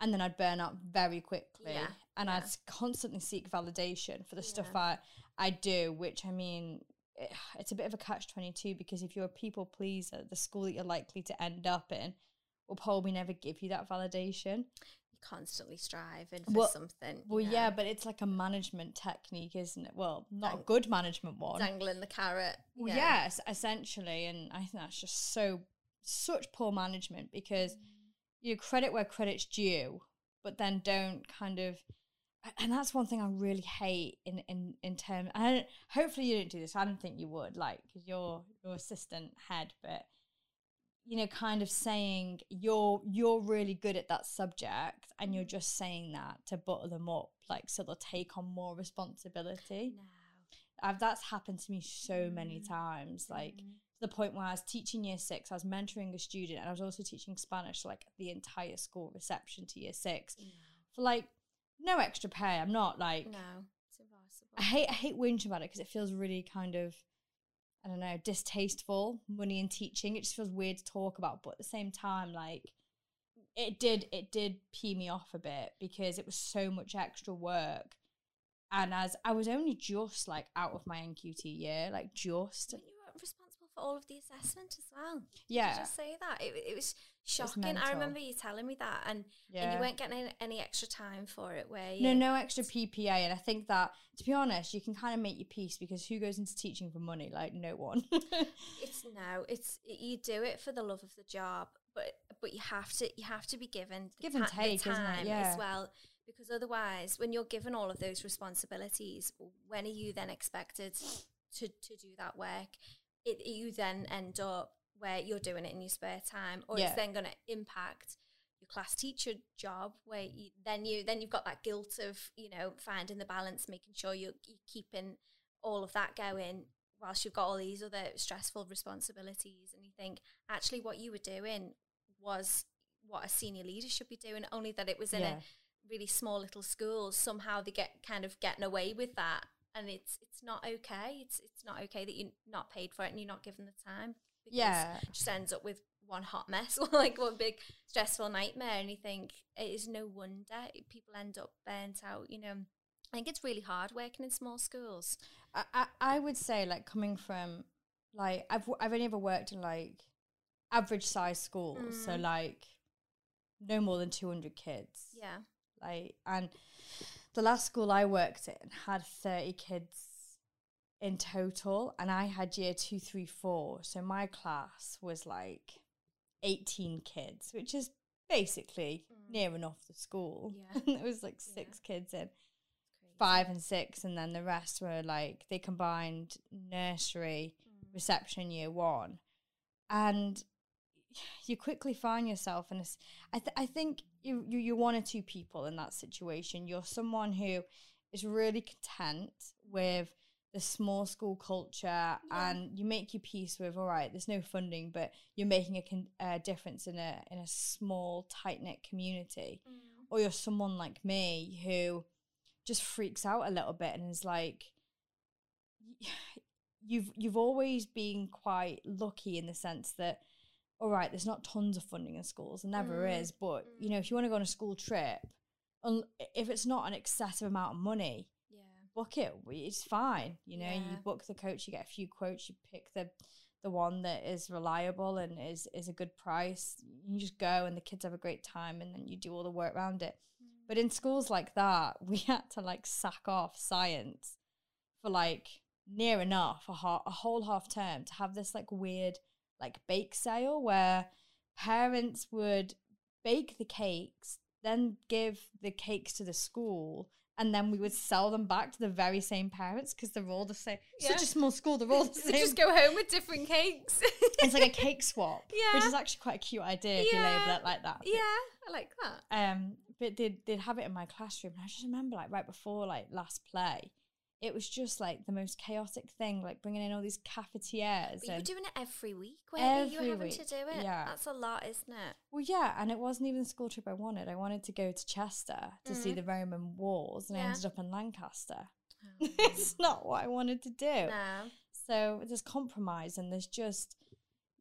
and then I'd burn out very quickly Yeah, and yeah. I'd constantly seek validation for the stuff I I do which I mean it's a bit of a catch 22 because if you're a people pleaser the school that you're likely to end up in will probably never give you that validation you constantly striving for Well- something. well you yeah but it's like a management technique isn't it well not a good management one dangling the carrot. Well, yes, essentially, and I think that's just so such poor management because mm. you credit where credit's due, but then don't kind of. And that's one thing I really hate in in in terms. I don't, hopefully you don't do this. I don't think you would, like, because you're your assistant head, but you know, kind of saying you're you're really good at that subject, and you're just saying that to butter them up, like, so they'll take on more responsibility. No. I've that's happened to me so many times. Like Mm. to the point where I was teaching year six, I was mentoring a student, and I was also teaching Spanish, like the entire school reception to year six, for like no extra pay. I'm not like No, it's impossible. I hate I hate whinging about it because it feels really kind of I don't know distasteful. Money in teaching, it just feels weird to talk about, but at the same time, like it did it did pee me off a bit because it was so much extra work. And as I was only just like out of my NQT year, like just Weren't you responsible for all of the assessment as well? Did yeah, you just say that? It, it was shocking. I remember you telling me that, and, and you weren't getting any, any extra time for it, were you? No, no extra PPA, and I think that to be honest, you can kind of make your peace because who goes into teaching for money? Like no one. It's no, it's you do it for the love of the job, but but you have to you have to be given the Give and the take, isn't it? time Yeah. as well, because otherwise, when you're given all of those responsibilities, when are you then expected to to do that work? It you then end up where you're doing it in your spare time, or Yeah. it's then going to impact your class teacher job where you then you then you've got that guilt of you know finding the balance making sure you're, you're keeping all of that going whilst you've got all these other stressful responsibilities and you think actually what you were doing was what a senior leader should be doing only that it was in Yeah. a really small little school somehow they get kind of getting away with that and it's it's not okay. It's it's not okay that you're not paid for it and you're not given the time yeah, it just ends up with one hot mess or like one big stressful nightmare. And you think it is no wonder people end up burnt out you know. I think it's really hard working in small schools. I, I I would say like coming from like I've I've only ever worked in like average size schools, so Mm. like no more than two hundred kids. yeah. Like and the last school I worked in had 30 kids in total and I had year two, three, four. So my class was like 18 kids, which is basically Mm. near enough the school. Yeah. there was like Yeah. six kids in, five and six, and then the rest were like they combined nursery, Mm. reception year one and you quickly find yourself in a I, th- I think you, you you're one or two people in that situation. You're someone who is really content with the small school culture and you make your peace with all right there's no funding but you're making a con- uh, difference in a in a small tight knit community. Mm. or you're someone like me who just freaks out a little bit and is like you've you've always been quite lucky in the sense that all right there's not tons of funding in schools there never Mm, is but you know if you want to go on a school trip un- if it's not an excessive amount of money yeah. book it it's fine you know you book the coach you get a few quotes you pick the the one that is reliable and is is a good price you just go and the kids have a great time and then you do all the work around it. But in schools like that we had to like sack off science for like near enough a, ha- a whole half term to have this like weird like bake sale where parents would bake the cakes then give the cakes to the school. And then we would sell them back to the very same parents because they're all the same. Yeah. Such a small school, they're all the They same. just go home with different cakes. it's like a cake swap, which is actually quite a cute idea if you label it like that. yeah, I like that. Um, but they'd they'd have it in my classroom, and I just remember like right before like last play, it was just like the most chaotic thing, like bringing in all these cafetières. But you were doing it every week, weren't you? You were having week, to do it. yeah. That's a lot, isn't it? well, yeah, and it wasn't even the school trip I wanted. I wanted to go to Chester to see the Roman walls, and I Mm-hmm. Ended up in Lancaster. it's not what I wanted to do. No. So there's compromise and there's just,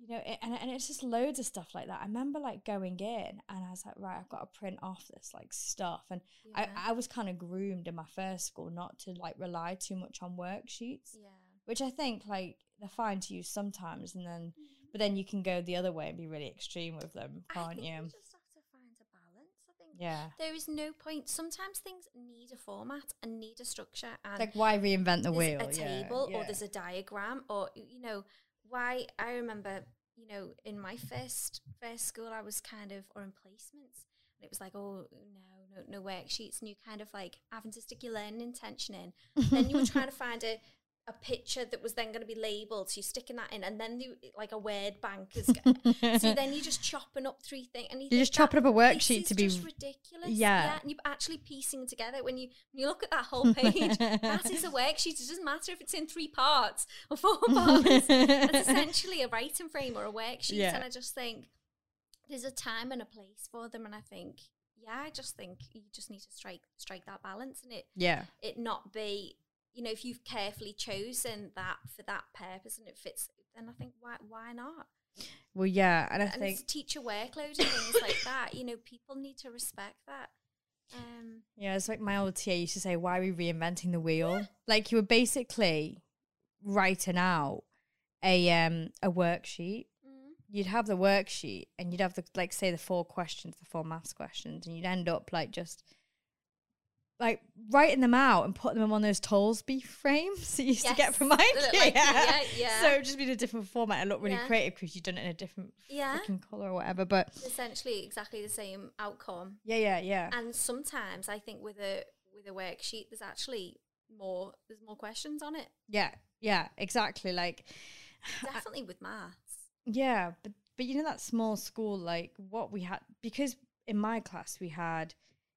you know, it, and, and it's just loads of stuff like that. I remember like going in and I was like, right, I've got to print off this like stuff. And Yeah. I, I was kind of groomed in my first school not to like rely too much on worksheets, Yeah. which I think like they're fine to use sometimes. And then, mm. but then you can go the other way and be really extreme with them, can't you? you just have to find a balance. I think Yeah. there is no point. Sometimes things need a format and need a structure, and Like, why reinvent the there's wheel? a Yeah, table or there's a diagram or you know why I remember you know in my first first school I was kind of or in placements and it was like oh no no no worksheets and you kind of like having to stick your learning intention in. Then you were trying to find a a picture that was then going to be labeled so you're sticking that in and then you, like a word bank is so then you're just chopping up three things and you You're think just chopping up a worksheet to be- just ridiculous Yeah. and you're actually piecing together when you when you look at that whole page that is a worksheet it doesn't matter if it's in three parts or four parts it's essentially a writing frame or a worksheet Yeah. and i just think there's a time and a place for them and i think yeah i just think you just need to strike strike that balance and it yeah. it not be you know if you've carefully chosen that for that purpose and it fits then i think why why not Well, yeah. And I and think it's teacher workload and things like that you know people need to respect that um Yeah, it's like my old TA used to say, "Why are we reinventing the wheel?" Like you were basically writing out a um a worksheet. mm, You'd have the worksheet, and you'd have the like say the four questions, the four maths questions, and you'd end up like just like writing them out and putting them on those Tolsby frames that you used to get from Ikea. little IKEA, yeah. So just be in a different format and look really Yeah. creative because you've done it in a different Yeah. color or whatever. But essentially exactly the same outcome yeah, yeah, yeah. and sometimes i think with a with a worksheet there's actually more there's more questions on it Yeah, yeah, exactly. Like definitely with maths Yeah, but but you know that small school, like what we had because in my class we had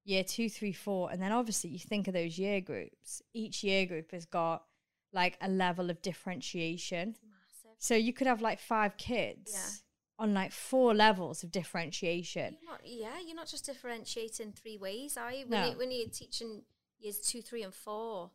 year two, three, four, and then obviously you think of those year groups. Each year group has got like a level of differentiation. massive So you could have like five kids Yeah. on like four levels of differentiation. you're not yeah you're not just differentiating three ways are you when, No. you, when you're teaching years two three and four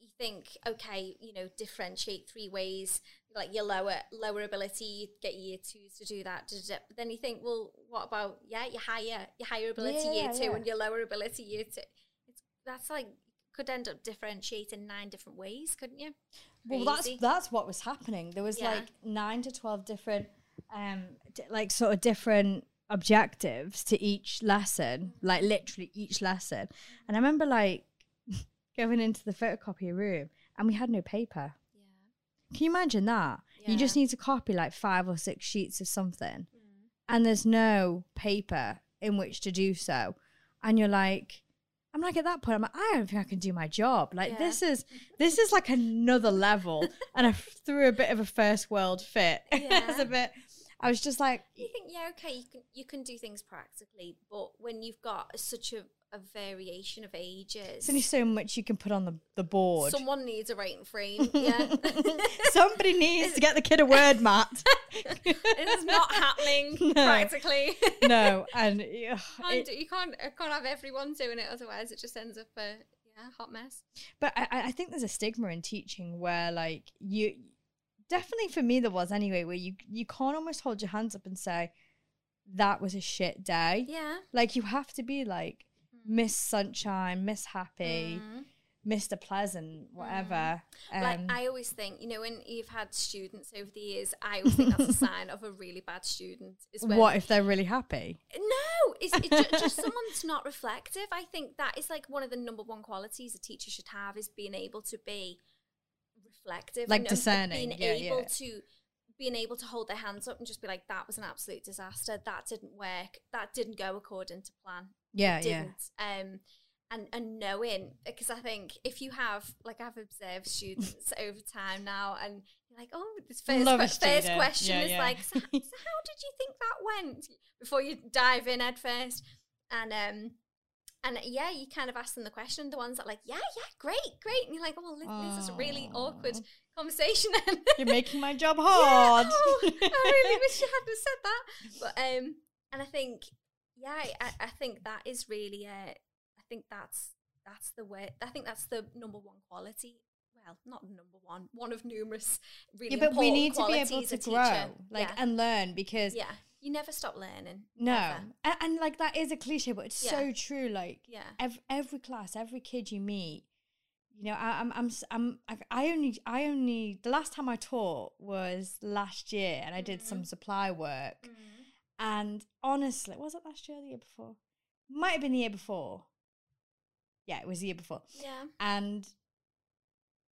you think okay you know differentiate three ways like your lower lower ability you get year twos to do that da, da, da. but then you think well what about yeah your higher your higher ability year Yeah, two yeah. and your lower ability year two it's that's like could end up differentiating nine different ways couldn't you Well, that's that's what was happening. There was Yeah. like nine to twelve different, um, d- like sort of different objectives to each lesson, like literally each lesson. And I remember like going into the photocopier room, and we had no paper. Yeah Can you imagine that? You just need to copy like five or six sheets of something, Mm. and there's no paper in which to do so. And you're like, I'm like at that point, I'm like, I don't think I can do my job. Like Yeah. this is this is like another level. and I threw a bit of a first world fit. it was a bit. I was just like, you think yeah okay you can you can do things practically but when you've got such a, a variation of ages there's only so much you can put on the, the board. someone needs a writing frame yeah Somebody needs to get the kid a word mat. it is not happening No. practically no, and can't it- you can't uh, can't have everyone doing it otherwise it just ends up a yeah hot mess but I, I I think there's a stigma in teaching where like you definitely for me there was anyway where you you can't almost hold your hands up and say that was a shit day yeah like you have to be like miss sunshine miss happy Mm. mr pleasant whatever um, like I always think, you know, when you've had students over the years, I always think that's a sign of a really bad student. Is when what if they're really happy No, it's, it's ju- just someone that's not reflective. I think that is like one of the number one qualities a teacher should have is being able to be reflective, Like and, discerning, being yeah, able yeah. to being able to hold their hands up and just be like, that was an absolute disaster. That didn't work. That didn't go according to plan. Yeah, yeah. Um, and and knowing because I think if you have like I've observed students over time now, and you're like, oh, this first que- first question Yeah, is yeah. like, so, so how did you think that went before you dive in head first, and um. And yeah, you kind of ask them the question. The ones that are like, yeah, yeah, great, great, and you're like, oh, well, this is a really awkward conversation. You're making my job Yeah, hard. oh, I really wish you hadn't said that. But um, and I think, yeah, I, I think that is really, uh, I think that's that's the way. I think that's the number one quality. Well, not number one, one of numerous really. yeah, but we need to be able to a teacher. grow, like, yeah. and learn because yeah, you never stop learning. no, and, and like that is a cliche, but it's so true. Like Yeah. every, every class, every kid you meet, you know, I, I'm, I'm, s- I'm, I- I only, I only, the last time I taught was last year, and I did some supply work, and honestly, was it last year or the year before? Might have been the year before. Yeah, it was the year before. Yeah. And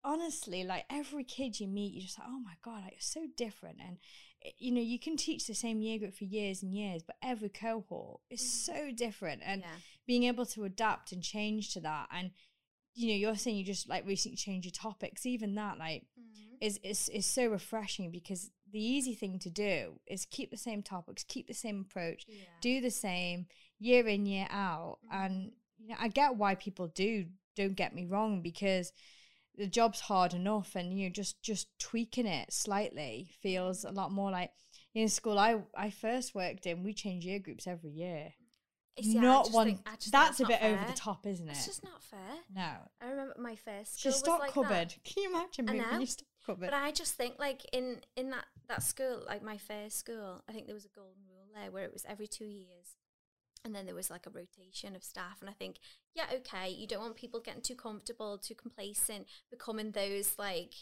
honestly, like every kid you meet, you're just like, oh my God, like, you're so different. And, it- you know, you can teach the same year group for years and years, but every cohort is mm-hmm. so different. And yeah. being able to adapt and change to that. And, you know, you're saying you just like recently changed your topics, even that, like, mm-hmm. is, is, is so refreshing because the easy thing to do is keep the same topics, keep the same approach, Yeah. do the same year in year out. Mm-hmm. And you know i get why people do don't get me wrong because the job's hard enough and you know just just tweaking it slightly feels mm-hmm. a lot more like in school i i first worked in we change year groups every year. You see, not one think- that's, a bit over the top isn't it? It's just not fair. no. I remember my first school just was stock like cupboard. That. can you imagine moving your stock cupboard? But I just think like in in that that school, like my first school, I think there was a golden rule there where it was every two years, and then there was like a rotation of staff. And I think yeah, okay, you don't want people getting too comfortable, too complacent, becoming those like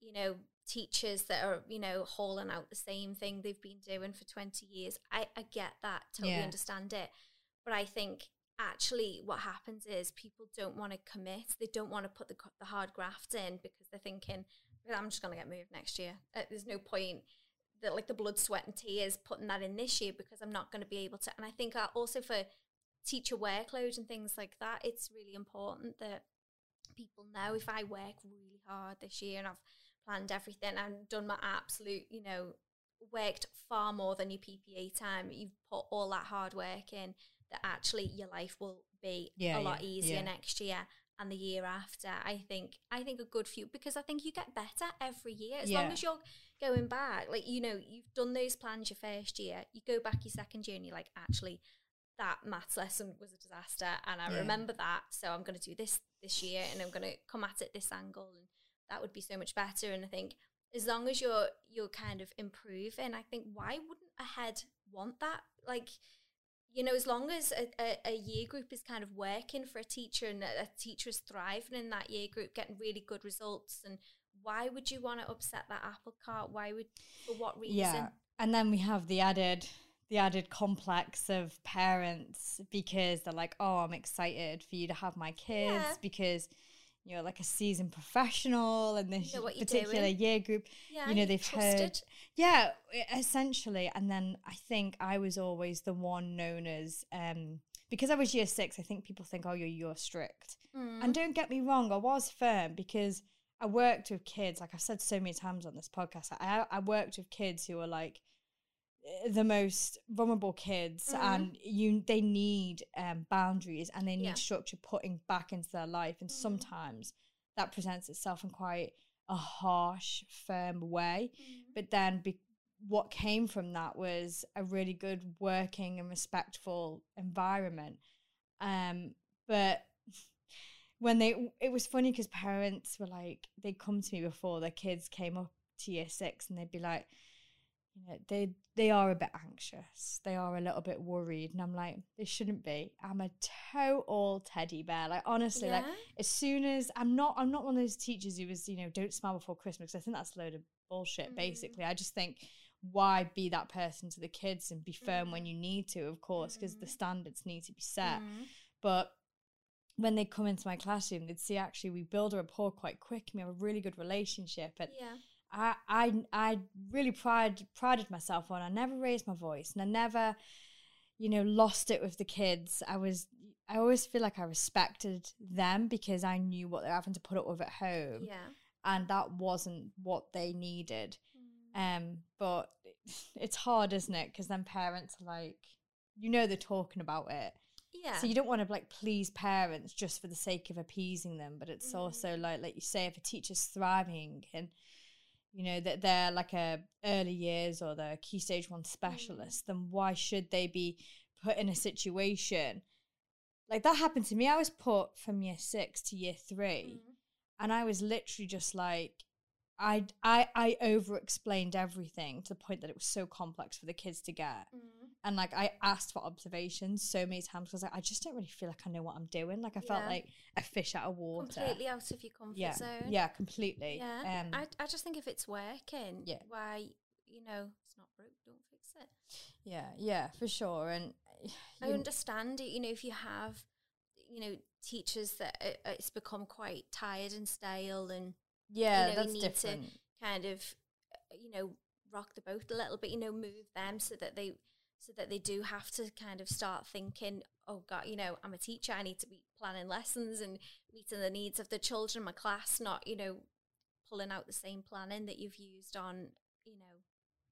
you know teachers that are you know hauling out the same thing they've been doing for 20 years i i get that totally Yeah. understand it but i think actually what happens is people don't want to commit they don't want to put the, the hard graft in because they're thinking "Well, i'm just going to get moved next year. Uh, there's no point that like the blood sweat and tears putting that in this year because i'm not going to be able to. And i think uh, also for teacher workload and things like that it's really important that people know if i work really hard this year and i've planned everything and done my absolute you know worked far more than your ppa time you've put all that hard work in that actually your life will be Yeah, a lot yeah, easier yeah. next year and the year after i think i think a good few because i think you get better every year as long as you're going back like you know you've done those plans your first year you go back your second year and you're like actually that maths lesson was a disaster and i Yeah. remember that so i'm going to do this this year and i'm going to come at it this angle and that would be so much better. And i think as long as you're you're kind of improving i think why wouldn't a head want that? Like you know as long as a, a, a year group is kind of working for a teacher and a, a teacher is thriving in that year group getting really good results and why would you want to upset that apple cart why would for what reason Yeah, and then we have the added the added complex of parents because they're like, "Oh, I'm excited for you to have my kids Yeah. because you're like a seasoned professional and this you're particular doing. year group, yeah you know, they've heard, yeah, essentially. And then I think I was always the one known as um because I was year six. I think people think, "Oh, you're you're strict." Mm. And don't get me wrong, I was firm because I worked with kids, like I've said so many times on this podcast. I, I worked with kids who were like the most vulnerable kids, Mhm. and you they need um, boundaries and they need Yeah. structure putting back into their life. And Mhm. sometimes that presents itself in quite a harsh, firm way. Mm. But then, be- what came from that was a really good working and respectful environment. Um, but when they, it was funny because parents were like, they'd come to me before their kids came up to year six, and they'd be like, you know, they they are a bit anxious. They are a little bit worried, and I'm like, they shouldn't be. I'm a total teddy bear. Like honestly, like as soon as I'm not, I'm not one of those teachers who was, you know, don't smile before Christmas. I think that's a load of bullshit. Mm. Basically, I just think why be that person to the kids and be firm when Mm. you need to, of course, because the Mm. standards need to be set. Mm. But when they come into my classroom, they'd see actually we build a rapport quite quick. and We have a really good relationship, and yeah I, I, I really pride, prided myself on. I never raised my voice, and I never, you know, lost it with the kids. I was, I always feel like I respected them because I knew what they're having to put up with at home, Yeah. and that wasn't what they needed. Mm. Um, but it's hard, isn't it? Because then parents are like, you know, they're talking about it. Yeah. So you don't want to like please parents just for the sake of appeasing them, but it's Mm. also like like you say, if a teacher's thriving and you know that they're like a early years or they're key stage one Mm. specialist, then why should they be put in a situation like that happened to me? I was put from year six to year three, Mm. and I was literally just like. I, I I over explained everything to the point that it was so complex for the kids to get Mm. and like I asked for observations so many times because like, I just don't really feel like I know what I'm doing. Like I felt like a fish out of water. Completely out of your comfort yeah, zone. yeah, completely. Yeah. Um, I, I just think if it's working, Yeah. why, you know, it's not broke, don't fix it. yeah, yeah, for sure. And I understand it. You know, if you have, you know, teachers that uh, it's become quite tired and stale and yeah, know, you that's need to- kind of, uh, you know, rock the boat a little bit, you know, move them so that they, so that they do have to kind of start thinking, oh God, you know, I'm a teacher, I need to be planning lessons and meeting the needs of the children in my class, not, you know, pulling out the same planning that you've used on, you know,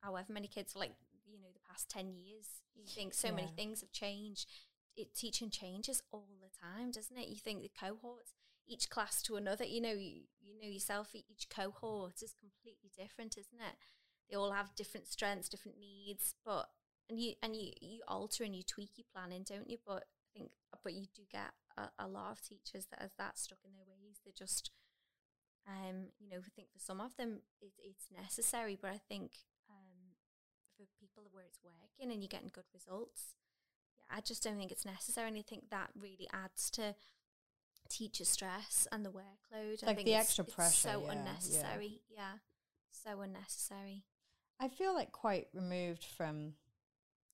however many kids like, you know, the past 10 years. You think so many things have changed. It, teaching changes all the time, doesn't it? You think the cohorts, each class to another, you know, you, you know yourself, each cohort is completely different, isn't it? They all have different strengths, different needs, but and you and you you alter and you tweak your planning, don't you? But I think, but you do get a, a lot of teachers that are that stuck in their ways. They're just, um, you know, I think for some of them it, it's necessary, but I think um, for people where it's working and you're getting good results, I just don't think it's necessary. And I think that really adds to teacher stress and the workload. I Like think the it's- extra pressure, so yeah, yeah. unnecessary. Yeah, so unnecessary. I feel like quite removed from,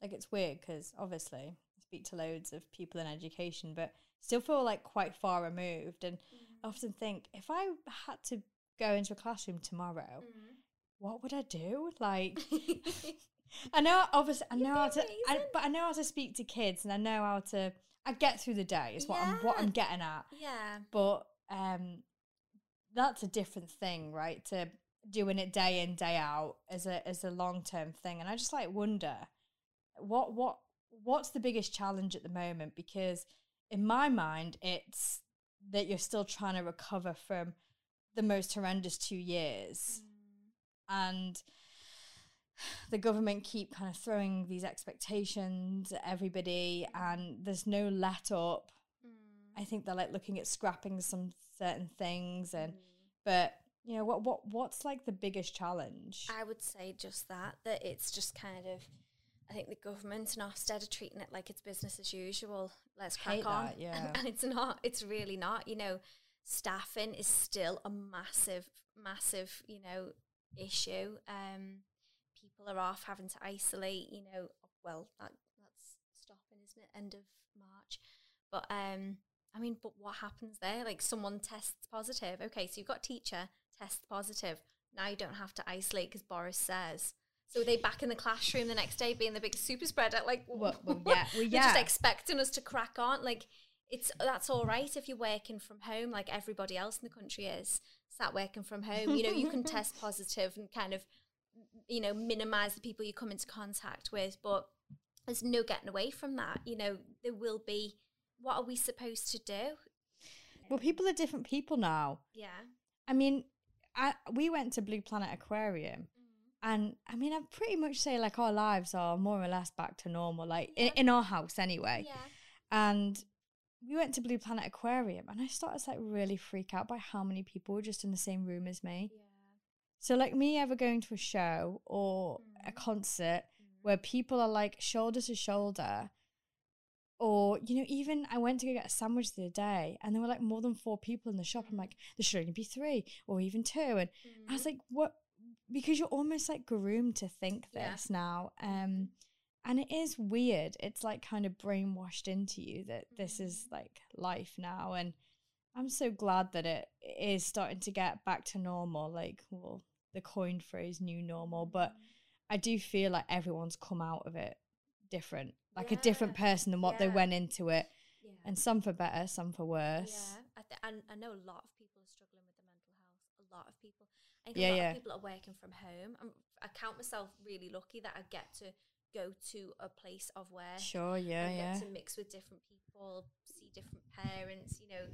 like it's weird because obviously I speak to loads of people in education, but still feel like quite far removed. And I often think if I had to go into a classroom tomorrow, mm. what would I do? Like, I know obviously I know how to, I, but I know how to speak to kids, and I know how to. I get through the day. Is what I'm what I'm getting at. yeah, But um, that's a different thing, right? To doing it day in day out as a as a long term thing, and I just like wonder what what what's the biggest challenge at the moment because in my mind it's that you're still trying to recover from the most horrendous two years and the government keep kind of throwing these expectations at everybody and there's no let up i think they're like looking at scrapping some certain things and but you know what what what's like the biggest challenge I would say just that that it's just kind of. I think the government and Ofsted are treating it like it's business as usual. Let's crack on, that, yeah. and, and it's not. It's really not. You know, staffing is still a massive, massive, you know, issue. Um, people are off having to isolate. You know, well, that that's stopping, isn't it? End of March, but um, I mean, but what happens there? Like someone tests positive. Okay, so you've got teacher tests positive. Now you don't have to isolate because Boris says. So are they back in the classroom the next day being the big super spreader? Like, Well- well, yeah, well, they're just expecting us to crack on. Like, it's that's all right if you're working from home, like everybody else in the country is. Sat working from home, you know, you can test positive and kind of, you know, minimize the people you come into contact with. But there's no getting away from that. You know, there will be. What are we supposed to do? well people are different people now Yeah. i mean I, we went to blue planet aquarium mm. and i mean i'd pretty much say like our lives are more or less back to normal like in, in our house anyway Yeah. and we went to blue planet aquarium and i started to like really freak out by how many people were just in the same room as me Yeah. So like me ever going to a show or a Mm. concert where people are like shoulder to shoulder or you know even i went to go get a sandwich the other day and there were like more than four people in the shop. I'm like there should only be three or even two. And i was like what? Because you're almost like groomed to think Yeah. this now um and it is weird. It's like kind of brainwashed into you that this is like life now and i'm so glad that it is starting to get back to normal like well the coined phrase new normal but i do feel like everyone's come out of it different like a different person than what they went into it, Yeah. and some for better, some for worse. Yeah, I, th- I, I know a lot of people are struggling with the mental health. A lot of people. I think Yeah, a lot yeah. of people are working from home. I'm, I count myself really lucky that I get to go to a place of work. Sure, yeah, and yeah. get to mix with different people, see different parents. You know,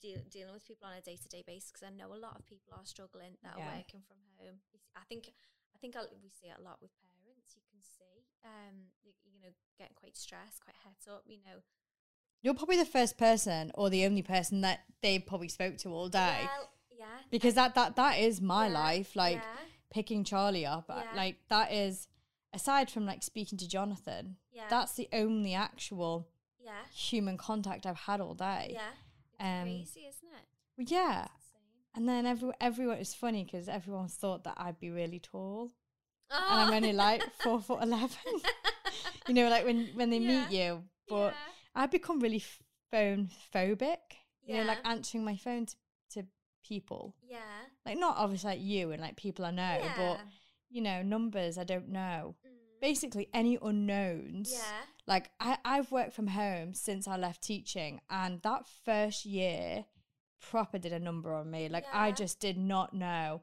deal, dealing with people on a day to day basis. Because I know a lot of people are struggling that Yeah. are working from home. I think. I think I'll, we see it a lot with parents. You can see, um, you, you know, getting quite stressed, quite het up. You know, You're probably the first person or the only person that they probably spoke to all day. Well, yeah, because that that that is my Yeah, life like yeah. picking charlie up uh, like that is aside from like speaking to jonathan Yeah. that's the only actual yeah, human contact i've had all day yeah. Um, crazy, isn't it? Well, yeah and then every, everyone it's funny because everyone thought that i'd be really tall Oh. and i'm only like four foot 11 you know like when when they Yeah, meet you but yeah. i've become really phone phobic you know like answering my phone to, to people yeah, like not obviously like you and like people i know but you know, numbers I don't know. Mm. Basically, any unknowns. yeah, Like, I, I've worked from home since I left teaching, and that first year proper did a number on me. Like, I just did not know.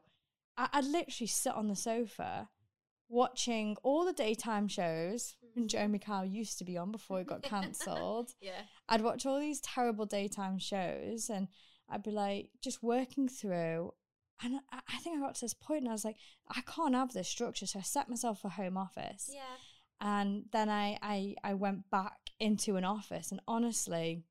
I, I'd literally sit on the sofa watching all the daytime shows Mhm. Jeremy Kyle used to be on before it got cancelled. yeah, I'd watch all these terrible daytime shows and I'd be like just working through. And I, I think I got to this point and I was like, I can't have this structure. So I set myself a home office. yeah. And then I, I, I went back into an office. And honestly,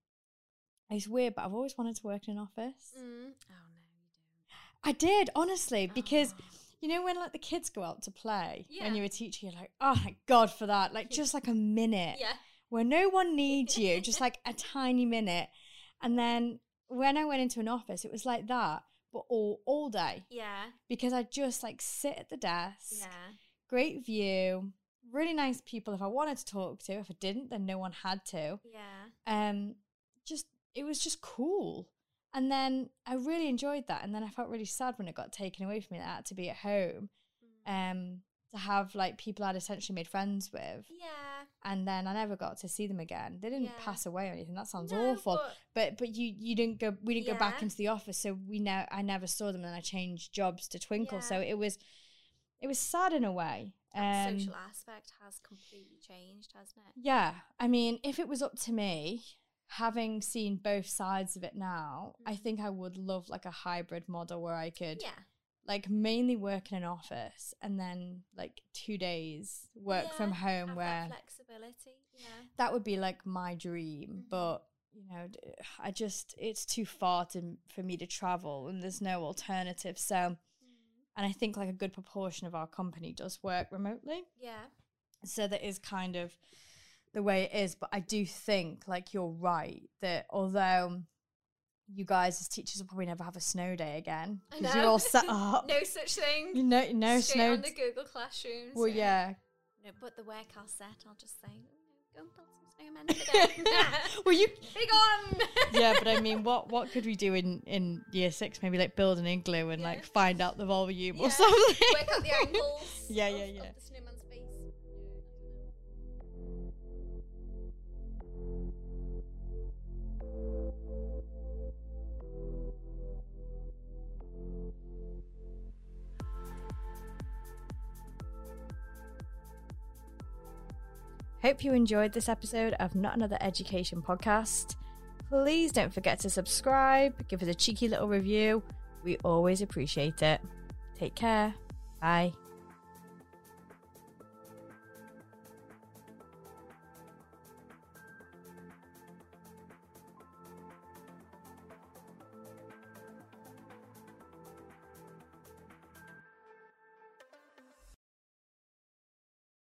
it's weird, but I've always wanted to work in an office. Mm. Oh no, you I did, honestly, because Oh. you know when like the kids go out to play when you're a teacher, you're like, oh my God for that. Like just like a minute yeah, where no one needs you, just like a tiny minute. And then when I went into an office, it was like that, but all all day yeah, because I just like sit at the desk, yeah, great view, really nice people if I wanted to talk to. If I didn't, then no one had to. yeah, Um, just it was just cool. And then I really enjoyed that. And then I felt really sad when it got taken away from me that I had to be at home. Mm. Um, to have like people I'd essentially made friends with yeah. and then I never got to see them again. They didn't Yeah. pass away or anything. That sounds No, awful. but- But but you you didn't go. We didn't go back into the office, so we now I never saw them. And I changed jobs to Twinkl, so it was it was sad in a way. Um, social aspect has completely changed, hasn't it? yeah, I mean, if it was up to me, having seen both sides of it now, I think I would love like a hybrid model where I could Yeah. like mainly work in an office and then like two days work from home where that flexibility. Yeah. that would be like my dream Mhm. but you know I just it's too far to for me to travel and there's no alternative so Mm. And i think like a good proportion of our company does work remotely Yeah. so that is kind of the way it is but i do think like you're right that although you guys as teachers will probably never have a snow day again because you're all set up no such thing. you know no Straight snow on the Google Classrooms. well yeah No, but the work I'll set, I'll just say, oh, no, go and build some snowmen well you Big on. yeah, but I mean, what what could we do in in year six? Maybe like build an igloo and Yeah. like find out the volume Yeah. or something. Work out the angles. Yeah, yeah, yeah. Hope you enjoyed this episode of Not Another Education podcast. Please don't forget to subscribe, give us a cheeky little review. We always appreciate it. Take care. Bye.